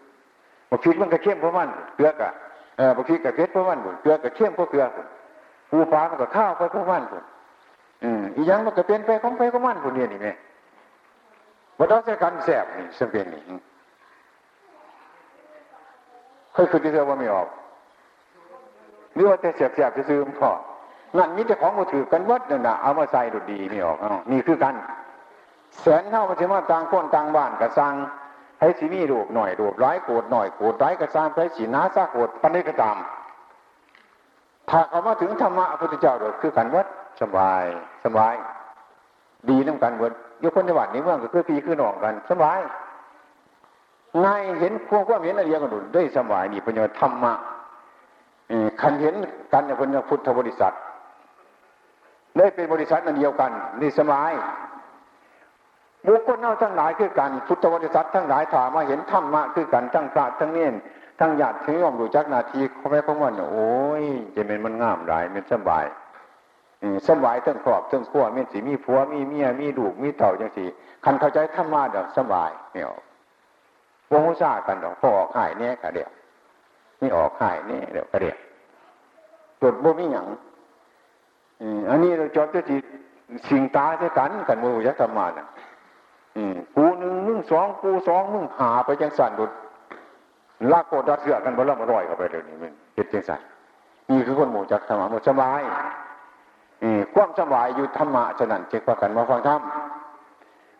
บกพริกมันก็เข้มเพราะมันเกลือกะ เออบกพริกกับเผ็ดเพราะมันบุญเกลือกับเข้มเพราะเกลือบุญปูปลามันก็ข้าวไปเพราะมันบุญอืมอีหยังมันก็เป็นไปของไปของมันบุญเนี่ยนี่แม่บต้องใช้กันแสบนี่ซึ่งเป็นนี่เคยคือที่เรียกว่าไม่ออกหรือว่าแต่เสียบเสียบจะซื้อมพอนั่นมีแต่ของมือถือกันวัดนั่นนะเอามาใส่ดูดีไม่ออกอนี่คือกันแสนเท่ามันจะมาต่างคนต่างบ้านกระซัง ให้สีมีดูหน่อยดูร้ายโกรธหน่อยโกรธร้ายกระซังให้สีน้าซาโกรธปันนี้ก็ตาม ถ้าเขามาถึงธรรมะพระพุทธเจ้าเดคือกันวัดสบายสบาย ดีน้ำกันเหมือนยกคนในวัดนี้เมื่อก็คือพี่คือหนองกันสบายง่ายเห็นพวกว่าเห็นอะไรกันดูได้สบายนี่ประโยชน์ธรรมะคันเห็นกันในคนพุทธบริษัท ได้เป็นบริษัทนันเดียวกันนี่สมัย บุคคลเน่าทั้งหลายคือกันพุทธบริษัททั้งหลายถามมาเห็นธรรมะคือกันทั้งพระทั้งเนียนทั้งญาติถึงยอมดูจักนาทีเขาไม่เขาว่าโอ้ยจะเป็นมันงามหลายมันสบายสบายทั้งครอบทั้งครัวมีสีมีผัวมีเมียมีลูกมีเต่าจังสีคันเข้าใจธรรมะเดี๋ยวสบายเนี่ยวงหุซากันดอกพอออกหายเนี่ยกระเดียวนี่ออกหายเนี่ยเดี๋ยวกระเดียวตรวจบ่มีหยังอันนี้เราจอบจะจีสิ่งตาใช่กันกันมือยักษ์ธรรมาน่ะ กูหนึ่งมึงสองกูสองมึงหาไปจังสันดุดลากโกดดัดเสือกันบ่ละมาร่อยเข้าไปเดี๋ยวนี้มันเห็ดจังสันนี่คือคนหมู่จักธรรมะหมดสบายความสบายอยู่ธรรมะฉะนั้นจึงพากันมาฟังธรรม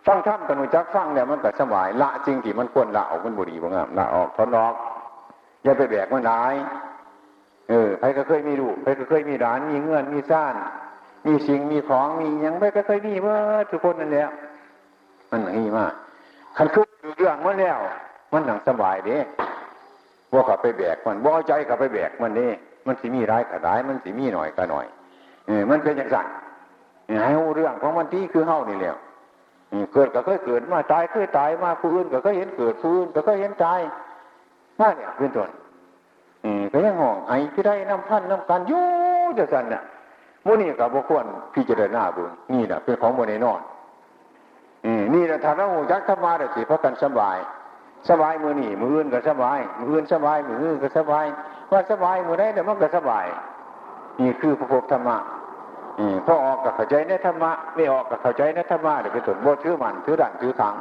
ฟังธรรมกันหมู่จักฟังเนี่ยมันก็สบายละจริงที่มันควรละออกมันบุรีบ่งามละออกทอนออกอย่าไปแบกมันได้เออใครก็เคยมีลูใครก็เคยมีร้านมีเงื่อนมีซ่าน มีสิ่งมีของมียังไม่ก็เคยมีว่าทุกคนนั่นแหละ มันอย่างนี้มากคันคึกอยู่เรื่องมันแล้ว มันหนังสบายเด้ว่าขับไปแบกมันบ่ใจขับไปแบกมันนี่มันสิมีร้ายกับร้ายมันสิมีหน่อยก็หน่อยเออมันเป็นอย่างสั่นให้เรื่องของมันที่คือเฮานี่แล้วเกิดก็เคยเกิดมาตายเคยตายมาผู้อื่นก็เคยเห็นเกิดผู้อื่นก็เคยเห็นตายมาเนี่ยเป็นต้นก็ยังห่องไอ้ที่ได้น้ำพันน้ำกันยู่จะสันเนี่ยมูนี่กับบุคคลพิจารณาบุญนี่แหละเป็นของบนในนอน นี่แหละถ้าเราหูจักธรรมะเดี๋ยวสิพระกันสบาย สบายมือนี่มืออื่นก็สบาย มืออื่นสบายมืออื่นก็สบาย ว่าสบายมือได้เดี๋ยวมันก็สบาย นี่คือพระพุทธธรรมะพอออกกับเข้าใจในธรรมะไม่ออกกับเข้าใจในธรรมะเดี๋ยวไปส่วนโบถือมันถือดันถือขัง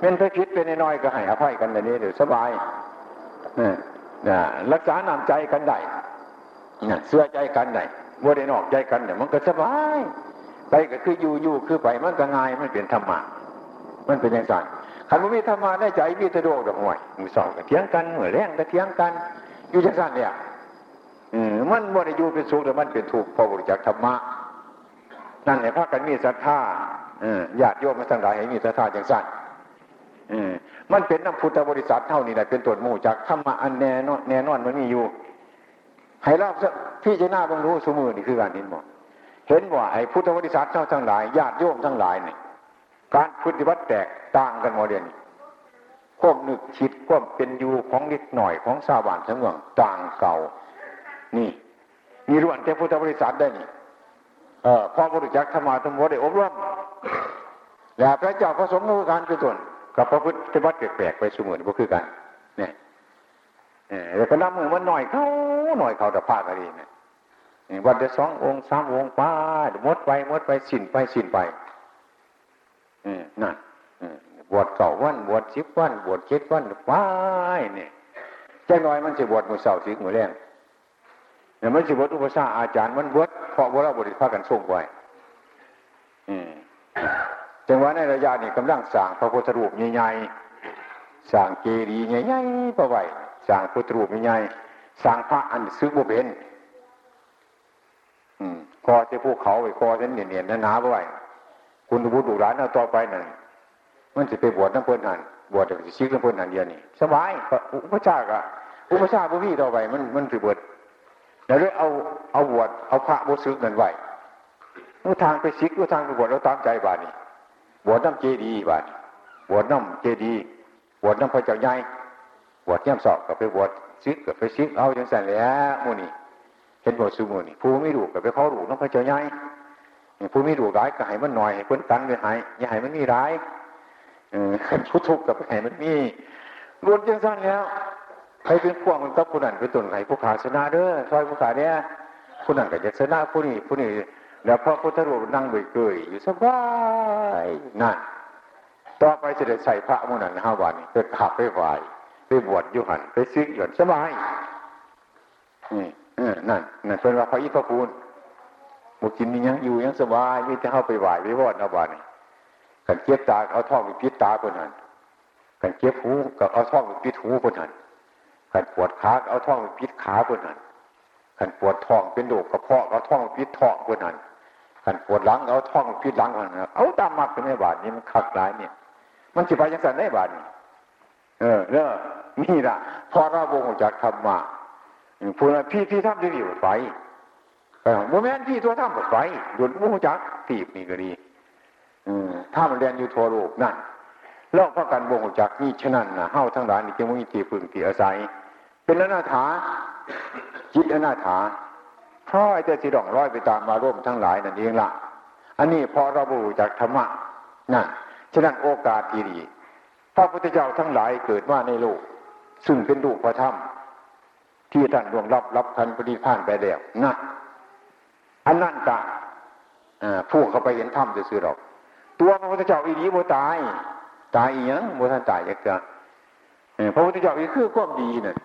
เป็นพระคิดเป็นน้อยก็ให้อภัยกันแบบนี้เดี๋ยวสบายนะรักษานำใจกันได้เสื้อใจกันได้บ่ได้นอกใจกันเนี่ยวมันก็สบาย ไปก็คืออยู่อยู่คือไปมันก็ง่ายมันเป็นธรรมะมันเป็นอย่างนั้นขันมันมีธรรมะได้ใจมีตะโดดอกห่วยมือสองก็เถียงกันเหมือแรงก็เถียงกัน อยู่จังสั้นเนี่ยมันบ่ได้อยู่เป็นสุขแต่มันเป็นทุกข์พอบริจาคธรรมะนั่นแหละพระกันมีศรัทธาญาติโยมมาทั้งหลายให้มีศรัทธาจังสั้นมันเป็นน้ำพุทธบริษัทเท่านี้แหละเป็นตัวมู่จากธรรมะอันแน่นอนแน่นอนมันมีอยู่ให้ราบพี่จะหน้าบังรู้สมือนี่คือการเห็นบ่ เห็นว่าไอ้พุทธบริษัทเท่าทั้งหลายญาติโยมทั้งหลายนี่การปฏิบัติแตกต่างกันโมเดลควบนึกคิดควบเป็นอยู่ของนิดหน่อยของชาวบ้านทั้งเมืองต่างเก่า นี่มีรวนแต่พุทธบริษัทได้นี่เออพอบริจาคธรรมะธรรมะได้อบรมแล้วพระเจ้าพระสงฆ์คือการคือตนกับพระพุทธวัดแปลกๆไปสมุนก็คือกันเนี่ยแล้วก็นำมือมันหน่อยเขาหน่อยเขาแต่ผ้าก็ดีเนี่ย วันเดียวสององค์สามองค์ป้ามดไปมดไปสิ้นไปสิ้นไปนั่นบวชเก่าวันบวชสิบวันบวชเจ็ดวันไปเนี่ยแจ้งน้อยมันจะบวชมือเสาร์สิมือแรงเนี่ยมันจะบวชอุปชาอาจารย์มันบวชเพราะว่าเราบริพากันส่งไว้จังหวะในระยะนี้กำลังสร้างพระพุทธรูปใหญ่ๆสร้างเจดีย์ใหญ่ๆประไว้สร้างพุทธรูปใหญ่ๆสร้างพระอันซื้อบุเป็น คอจะภูเขาไปคอจะเนียนๆหนาๆประไว้คุณบุตรดุร้านเอาต่อไปนั่นมันจะไปบวชน้ำเพิ่อนหันบวชจะชิกน้ำเพิ่อนหันเดียวนี่สบายอุปชาอะอุปชาบุพี่ต่อไป มันมันถือบวชแล้วเลยเอาเอาบวชเอาพระบุษึกนั่นไว้เอาทางไปชิกเอาทางไปบวชเราตามใจบานี่บวชน้ำเจดีบาดบวชน้ำเจดีบวชน้ำพระเจ้าใหญ่บวชย่ำสอบกับไปบวชซิกกับไปซิกเอาจังสันแล้วมูนี่ เห็นบวชสูมูนี่ผู้ไม่ดูกับไปเขาดูน้ำพระเจ้าใหญ่ผู้ไม่ดูร้ายก็ให้มันหน่อยให้พ้นกันไปให้อย่าให้มันมีร้ายผู้ทุกข์กับให้มันมีรวนจังสั้นแล้วครเป็นพวกมันก็ผู้นั้นเป็นต้นไข่ผู้ขาชนะเด้อซอยผู้ขาเนี่ยผู้นั้นก็จะชนะผู้นี้ผู้นี้แล้วพอพุทธรูปนั่งเบยเกยอยู่สบายนั่นต่อไปจะได้ใส่พระมุนันห้าวันไปขับไปไหวไปบวชยุหันไปซื้อหย่อนสบายนี่ นั่นนั่นเป็นว่าพระอิพระคูณบุกินนี่ยังอยู่ยังสบายมีแต่เข้าไปไหวไปวอดเอาบานกันเก็บตาเอาท่องไปพิษตาคนนั้นกันเก็บหูก็เอาท่องไปพิษหูคนนั้นกันปวดขาเอาท่องไปพิษขาคนนั้นกันปวดท้องเป็นโรคกระเพาะเอาท่องไปพิษท้องคนนั้นกันปวดหลังเอาท่องไปพิษหลังคนนั้นเอาตามมาเป็นในบาทนี้มันขัดหลายเนี่ย มันจะไปยังสันได้บาทนี้เออเนอะนี่ละพอเราบ่งจากธรรมะ พูดพี่พี่ทำดีๆไปโมเมนต์พี่ตัวทำหมดไปหยุดบ่งจากตีบนี่ก็ดีถ้ามันเรียนอยู่ทั่วโลกนั่นเล่าพระกันบ่งจากนี่ฉะนั้นนะเฮ้าทั้งหลายนี่จึงมีตีพึ่งตีอาศัย เป็นอนาถาจิตอนาถาเพราะไอ้เจ้าสีดองร้อยไปตามมาร่วมทั้งหลายนั่นเองละอันนี้พอเราบูจากธรรมะนั่นฉะนั้นโอกาสที่ดีพระพุทธเจ้าทั้งหลายเกิดมาในโลก ซึ่งเป็นลูกพระธรรม ที่ท่านดวงรับรับคันปฏิพานไปแล้วนะอันนั้นกะผู้เขาไปเห็นธรรมจะซื้อหรอก ตัวพระพุทธเจ้าอีนี้โมตาย ตายอีหยังโมท่านตายยังเกินพระพุทธเจ้าอีคือความดีเนี่ย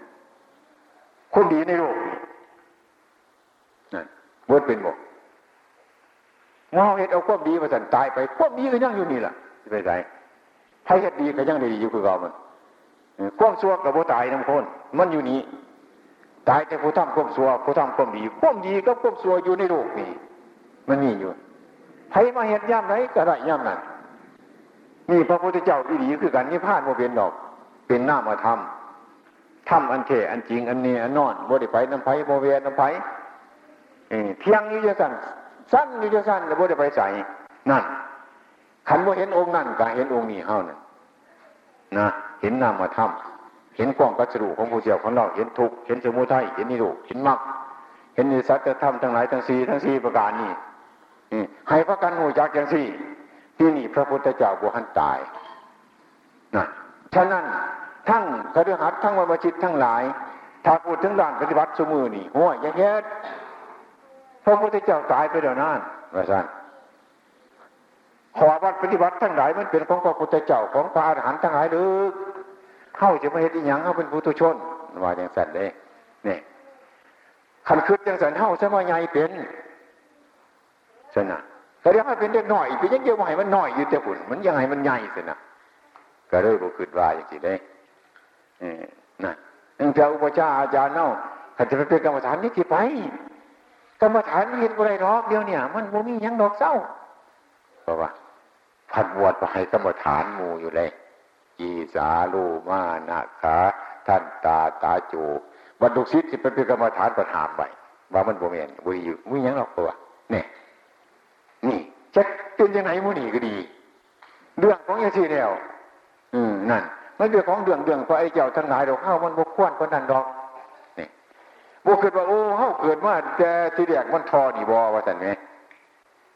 คนดีในโลกนั่นบดเป็นบอกเงาเห็ดเอาความดีมาสั่นตายไปความดีก็ยังอยู่นี่แหละไปไหนใครเห็ดดีก็ยังดีอยู่คือเรามันความซัวกับโบตายน้ำคนมันอยู่นี่ ตายแต่ผู้ทำความซัวผู้ทำความดีความดีกับความซัวอยู่ในโลกนี่มันมีอยู่ใครมาเห็ดย่ำไหนก็ได้ย่ำนั้นนี่พระพุทธเจ้าอีดีคือกันนี่พลาดโมเป็นดอก เป็นหน้ามาทำทำอันเทอันจริงอันเนียอันนอนบริไปน้ำไผ่โมเวียนน้ำไผ่เที่ยงอยู่จะสั่นสั้นอยู่จะสั้นแล้วบริไปใส่นั่นขันว่าเห็นองค์นั่นก็เห็นองค์นี้เฮานั่นนะเห็นนามธรรม เห็นกว้างกัจจุของผู้เจ้าของเราเห็นทุกเห็นสมุทัยเห็นนิโรธเห็นมรรคเห็นนิสัจธรรมทั้งหลายทั้งสี่ทั้งสี่ประการนี้ให้พระกันหูจักอย่างสี่ที่นี่พระพุทธเจ้าบุหันตายนะฉะนั้นทั้งคฤหัสทั้งวรรมจิตทั้งหลาย ถ้าพูดถึงด้านปฏิบัติสมือนี่โอ้ยยังเฮ็ดพระพุทธเจ้าตายไปเดี๋ยวนั้นว่าสั่นขอวัดปฏิบัติทั้งหลายมันเป็นของพระพุทธเจ้าของพระอรหันต์ทั้งหลายหรือ เข้าจะไมาเห็นอีหยังเขาเป็นผู้ทุชนว่าอย่างสันเลยเนี่ยขันคืดอย่างสันเข้าจะมาใหญ่เป็นสนะแต่เดี๋ยวให้เป็นเด็กหน่อยเป็นยังเยอะให้มันหน่อยอยู่แต่ฝุ่นมันยังไงมันใหญ่สนะก็เลยบอกคืดว่าอย่างนี้ได้นั่นนั่นเจ้าอุปชาอาจารย์เน่าขันจะไปเป็นกรรมฐานนี่ที่ไปกรรมฐานเห็นอะไรหรอกเดียวเนี่ย มันโมมียังดอกเศร้าเพราะว่าพันบวชไปกรรมฐานมูอยู่เลย กีสาลูมานาขาท่านตาตาจูบรรดุสิทธิ์ที่เป็นกรรมฐานประถามไปว่ามันโมเมนวุยอยู่มุยังหรอกตัวเนี่ยนี่จะเป็นยังไงมูนี่ก็ดี เรื่องของยาสีแล้วอืมนั่นมันเรื่องของเรื่องเรื่องพอไอ้เจ้าทั้งหลายเราเข้ามันบกควนคนนั้นดอกนี่บกเกิดว่าโอ้เข้าเกิดมาแต่ที่เรียกมันทอดีบอว่าแต่เนี่ย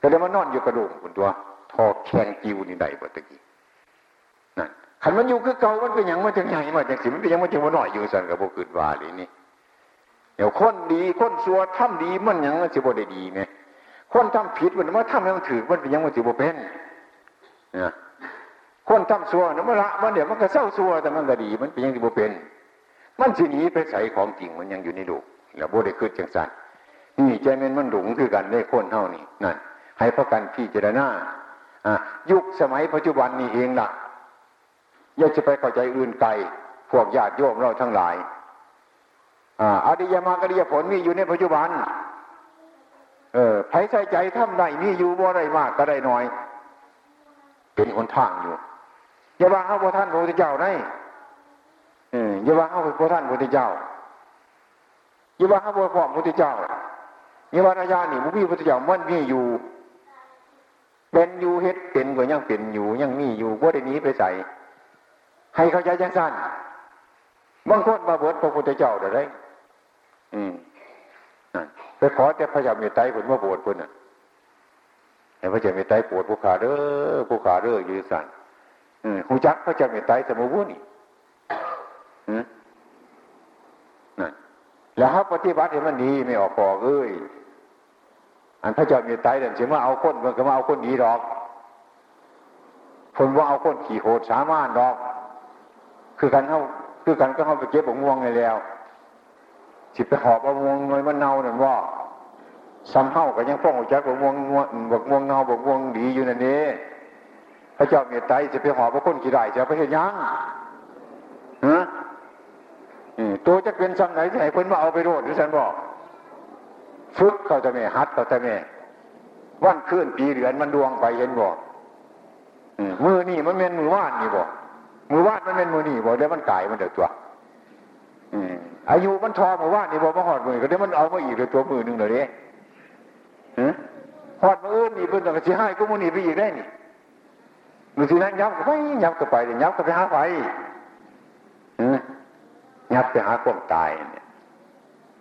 ก็เลยมันอนอยู่กระดูกคุณตัว ทอแข็งกิวนี่ใดบ่ตะกี้ ขันมันอยู่คือเก่ามันเป็นอย่างมันจังใหญ่มาจังสิมันเป็นอย่างมันจังมันหน่อยอยู่สันกับบกเกิดว่าหรือนี่เดี๋ยวคนดีคนซัวทำดีมันยังมันสิบ่ได้ดีไงคนทำผิดมันมาทำให้มันถือมันเป็นยังมันสิบ่เป็นเนี่ยคนทำซัวนี่มันละมันเดี๋ยวมันก็เศร้าซัวแต่มันก็ดีมันเป็นยังสิบ่เป็น มันสิหนีไปใส่ของจริงมันยังอยู่ในโลกแล้วบ่ได้คืดจังสันนี่ใจมันมันหลงคือกันได้คนเท่านี่นั่นให้พระกันพิจารณายุคสมัยปัจจุบันนี้เองล่ะ อย่าจะไปเข้าใจอื่นไกลพวกญาติโยมเราทั้งหลายอดียมากริยผลมีอยู่ในปัจจุบัน เออไผใส่ใจทำได้มีอยู่บ่ได้มากก็ได้น้อย เป็นคนทางอยู่อย่าว่าเอาพระท่านพระพุทธเจ้าได้อย่าว่าเอาพระท่านพระพุทธเจ้าอย่าว่าเอาพระพ่อพระพุทธเจ้าอย่าว่าระยะนี่มุขมีพระพุทธเจ้ามันมีอยู่ เป็นอยู่เฮ็ดเป็นก็ยังเป็นอยู่ยังมีอยู่ว่าได้นี้ไปใส่ ให้เข้าใจยังสั้นบางคนมาบวชพระพุทธเจ้าเดี๋ยวไรอืมไปขอแต่พระเจ้าเมตไตรผลมาบวชคนน่ะให้พระเจ้าเมตไตรปวดผู้ขาเด้อผู้ขาเด้ออยู่สั่นหูจักพระเจ้าเมตไตรสมุวุนี่แล้วเขาปฏิบัติให้มันดีไม่ออกปอกเอ้ยอันพระเจ้ามีไตเด่นเสียว่าเอาคนมันก็มาเอาคนดีดอกคนว่าเอาคนขี่โหดสามารถดอก คือกันเขาคือกันก็เขาไปเก็บบกม่วงไงแล้วสิไปหอบบกม่วงน้อยมันเน่าเนี่ยว่าซ้ำเฮาก็ยังฟ้องจักบกม่วงบกม่วงเน่าบกม่วงดีอยู่นั่นนี่พระเจ้ามีไตจะไปหอบบกคนขี่ได้จะไปเห็นยังฮะตัวจะเป็นซ้ำไหนที่ไหนเพิ่นว่าเอาไปโรดหรือฉันบอกฝึกเขาจะไม่ฮัดเขาจะไม่วันคืนปีเดือนมันดวงไปเห็นบอกมือนี่มันเป็นมือว่านนี่บอก มือวานมันเป็นมือนี่บอกเดี๋ยวมันกายมันเดือดตัวอายุมันทอมือวานนี่บอกมาหอดมือก็เดี๋ยวมันเอามาอีกเลยตัวมือหนึ่งเลยเนี่ยหอดมืออื่นนี่เพิ่นต้องชี้ให้ก็มือนี่ไปอีกได้นี่มือที่นั้นยับก็ไปยับก็ไปเดี๋ยวยับก็ไปหาไปยับไปหาความตายเนี่ย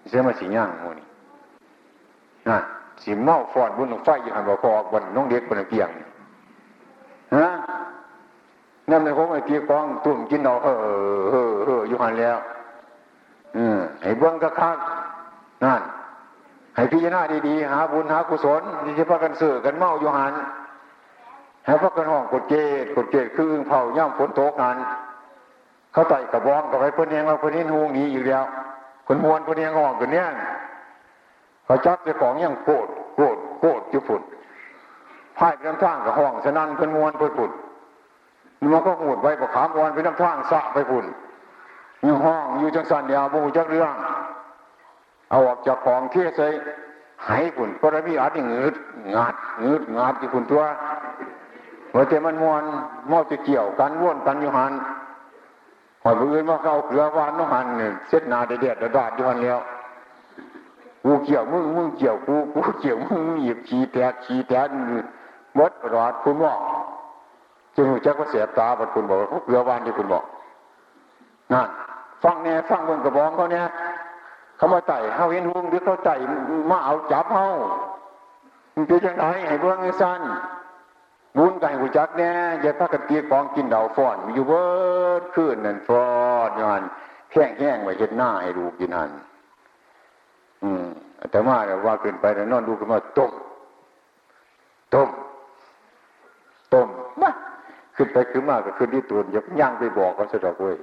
เสียมาสีย่างมูนี่นะสีเมาฟอนบุญหลงไฟอยู่หันบ่คอบนน้องเด็กบนเกียงฮะ นั่นเป็นของไอ้ตีกองตุ่มกินเอาเออเออเอออยู่หันแล้วอืมให้เบื้องกระคักนั่นให้พิจารณาดีๆหาบุญหากุศลที่จะพากันเสือกันเมาอยู่หันให้พากันห้องกดเจดกดเจดคือเผาย่ำฝนตกงานเขาไต่กระบองกับไปเพื่อนเองว่าเพื่อนนี้หวงนี้อยู่แล้วคนมวนเพื่อนเองห้องกันเนี่ยเขาจับเจ้าของยังโกรธโกรธโกรธจุฝุ่นพ่ายไปน้ำท่างกับห้องฉะนั้นเพื่อนมวนเพื่อนฝุ่น มันก็หูดไว้ประคามวันไปน้ำท่างสะไปฝุ่นอยู่ห้องอยู่จังสันเดียวบูจักเรื่อง เอาออกจากของเที่ยใส่หายฝุ่นก็ได้มีอัดย่งงืดงาดงืดงาดที่ฝุ่นตัวเมื่อแต่มันมวนมอจะเกี่ยวกันว่นกันอยู่หันหอยปืนมาเข้าเกลือวานน้องหันเนี่ยเส็ดนาเด็ดดาดอยู่หันแล้วกูเกี่ยวมึงมึงเกี่ยวกูกูเกี่ยวมึงหยิบขี้แตกขี้แตกมดรอดคุณบอก จึงจักว่าเสียตาบัดคุณบอกเขาเกลือวานที่คุณบอกนั่นฟังเนี่ยฟังเบิ่งกระบองเขาเนี่ยเขามาไต่เขาเห็นหุงหรือเขาไต่มาเอาจับเขามันเป็นยังไงให้เบื้องสั้นบุญไก่หูจักเนี่ยอย่าพักกันเกียกองกินเดาฟอนอยู่เบิดขึ้นนั่นฟอนยันแข้งแห้งไว้เห็นหน้าให้ดูกินหันอืมแต่ว่าว่าขึ้นไปแล้วนอนดูขึ้นมาต้มต้มต้มมา ขึ้นไปขึ้นมาก็ขึ้นที่ตัวอย่าย่างไปบอกเขาสะดอกเว้ย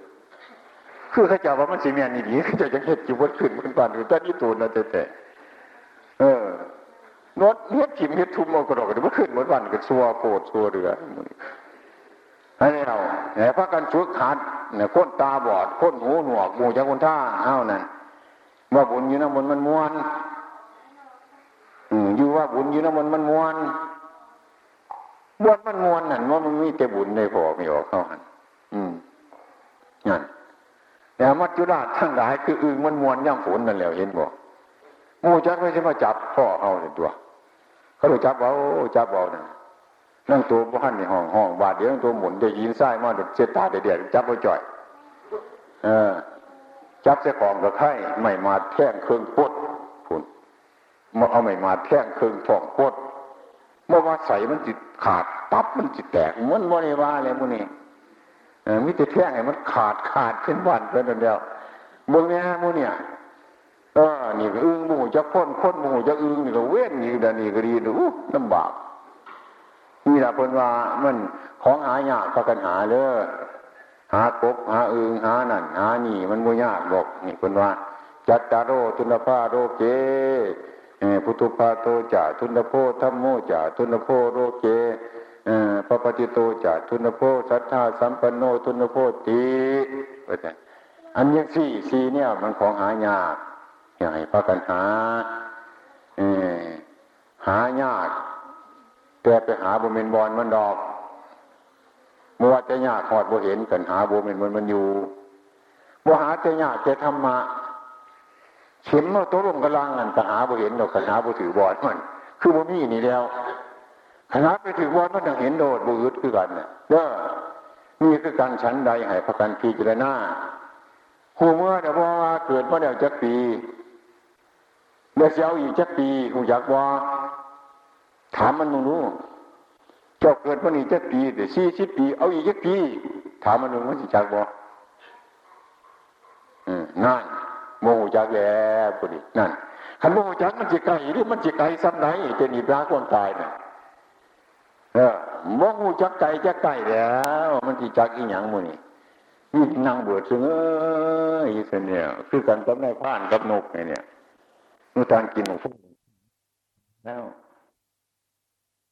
คือเขาจะว่ามันสีเมียนี่ดีเขาจะยังเห็ดอยู่บนขึ้นบนบ้านอยู่แต่นี่ตัวนั่นแต่เออนดเฮ็ดขิมเฮ็ดทุ่มเอากระดอกกระดอกขึ้นบนบ้านก็ซัวโคตรซัวเรือให้เราเนี่ยพระกันฝึกหัดเนี่ยคนตาบอดคนหูหนวกหมูจากคนท่าเอ้านั่นว่าบุญอยู่น้ำมนมันม้วนอยู่ว่าบุญอยู่น้ำมนมันม้วน บวชมันมวนนั่นว่ามันมีแต่บุญในพอไม่ออกเข้าหันอืมนั่นแต่มัจจุราชทั้งหลายคืออึงมันมวนย่ำฝนนั่นแหละเห็นบอกมูจักไม่ใช่มาจับพ่อเอาในตัว เขาเลยจับเอาจับเอานั่นนั่งตัวบ้านในห้องห้องบาดเดี๋ยวตัวหมุนได้ยินไส้มาเด็ดเสตาเด็ดเด็ดจับเอาจ่อย เออ จับเส้ของกับไข่ไม่มาแท่งเครื่องปดพุ่นมาเอาไม่มาแท่งเครื่องท่องปดเมื่อว่าใส่มันจิตขาด ตับมันจิตแตกมันโมเนว่าเลยมุนี่มิตรแท่งไงมันขาดขาดขึ้นวันเป็นเดียวมึงเนี่ยมุเนี่ยเออนี่ก็อึ้งมูจะพ้นพ้นมูจะอึ้งนี่ก็เว้นนี่ดานี่ก็ดีดูลำบากนี่แหละคนว่ามันของหายากพากันหาเลยหากบหาอึงหานั่นหานี่ มันม่ยากหรอกนี่คนว่า จัตตารโรตุนภาโรเกพุทธปาโตจ่าทุนโพธรรมโมจ่าทุนโพโรเก ปปฏิโตจาทุนโพสัทธาสัมปันโนทุนโพติอันยังสี่สี่เนี่ยมันของหายากอยาให้พากันหาหายากแต่ไปหาบุเมนบอลมันดอกเมื่อว่าจะยากหอดบุเห็นกันหาบุเมนมันมันอยู่บุหาจะยากจะธรรมะเข็มมาตัวลงกระลังนั่นกหาบุเห็นดอกกหาบุถือบอลมัน คือบุมีนี่แล้ว ขณะไปถือบอลมันต้องเห็นโดดบุอึดคือกันเนี่ยเด้อนี่คือการชั้นใดให้พระกันพิจารณาหูเมื่อเนี่ยว่าเกิดมาแล้วจักปีเดี๋ยวเสียวอีกจักปีหูอยากว่าถามมันมึงรู้เจ้าเกิดมานี่จักปีเดี๋ยวสี่สิบปี เอาอีกจักปีถามมันมึงมันสิจักบ่นั่นโมโหจักแล้วพอดีนั่นขันโมโหจักมันจะไกลหรือมันจะไกลซ้ำไหนจะหนีพระคนตายน่ะ เออโมโหจักไกลจะไกลแล้ว มันที่จักอีหยังมูนี่นี่นั่งเบวชซึ่งเอ้ยเสเนี่ยคือกันกับนายพานกับนกไงเนี่ยนุตางกินหนูแล้ว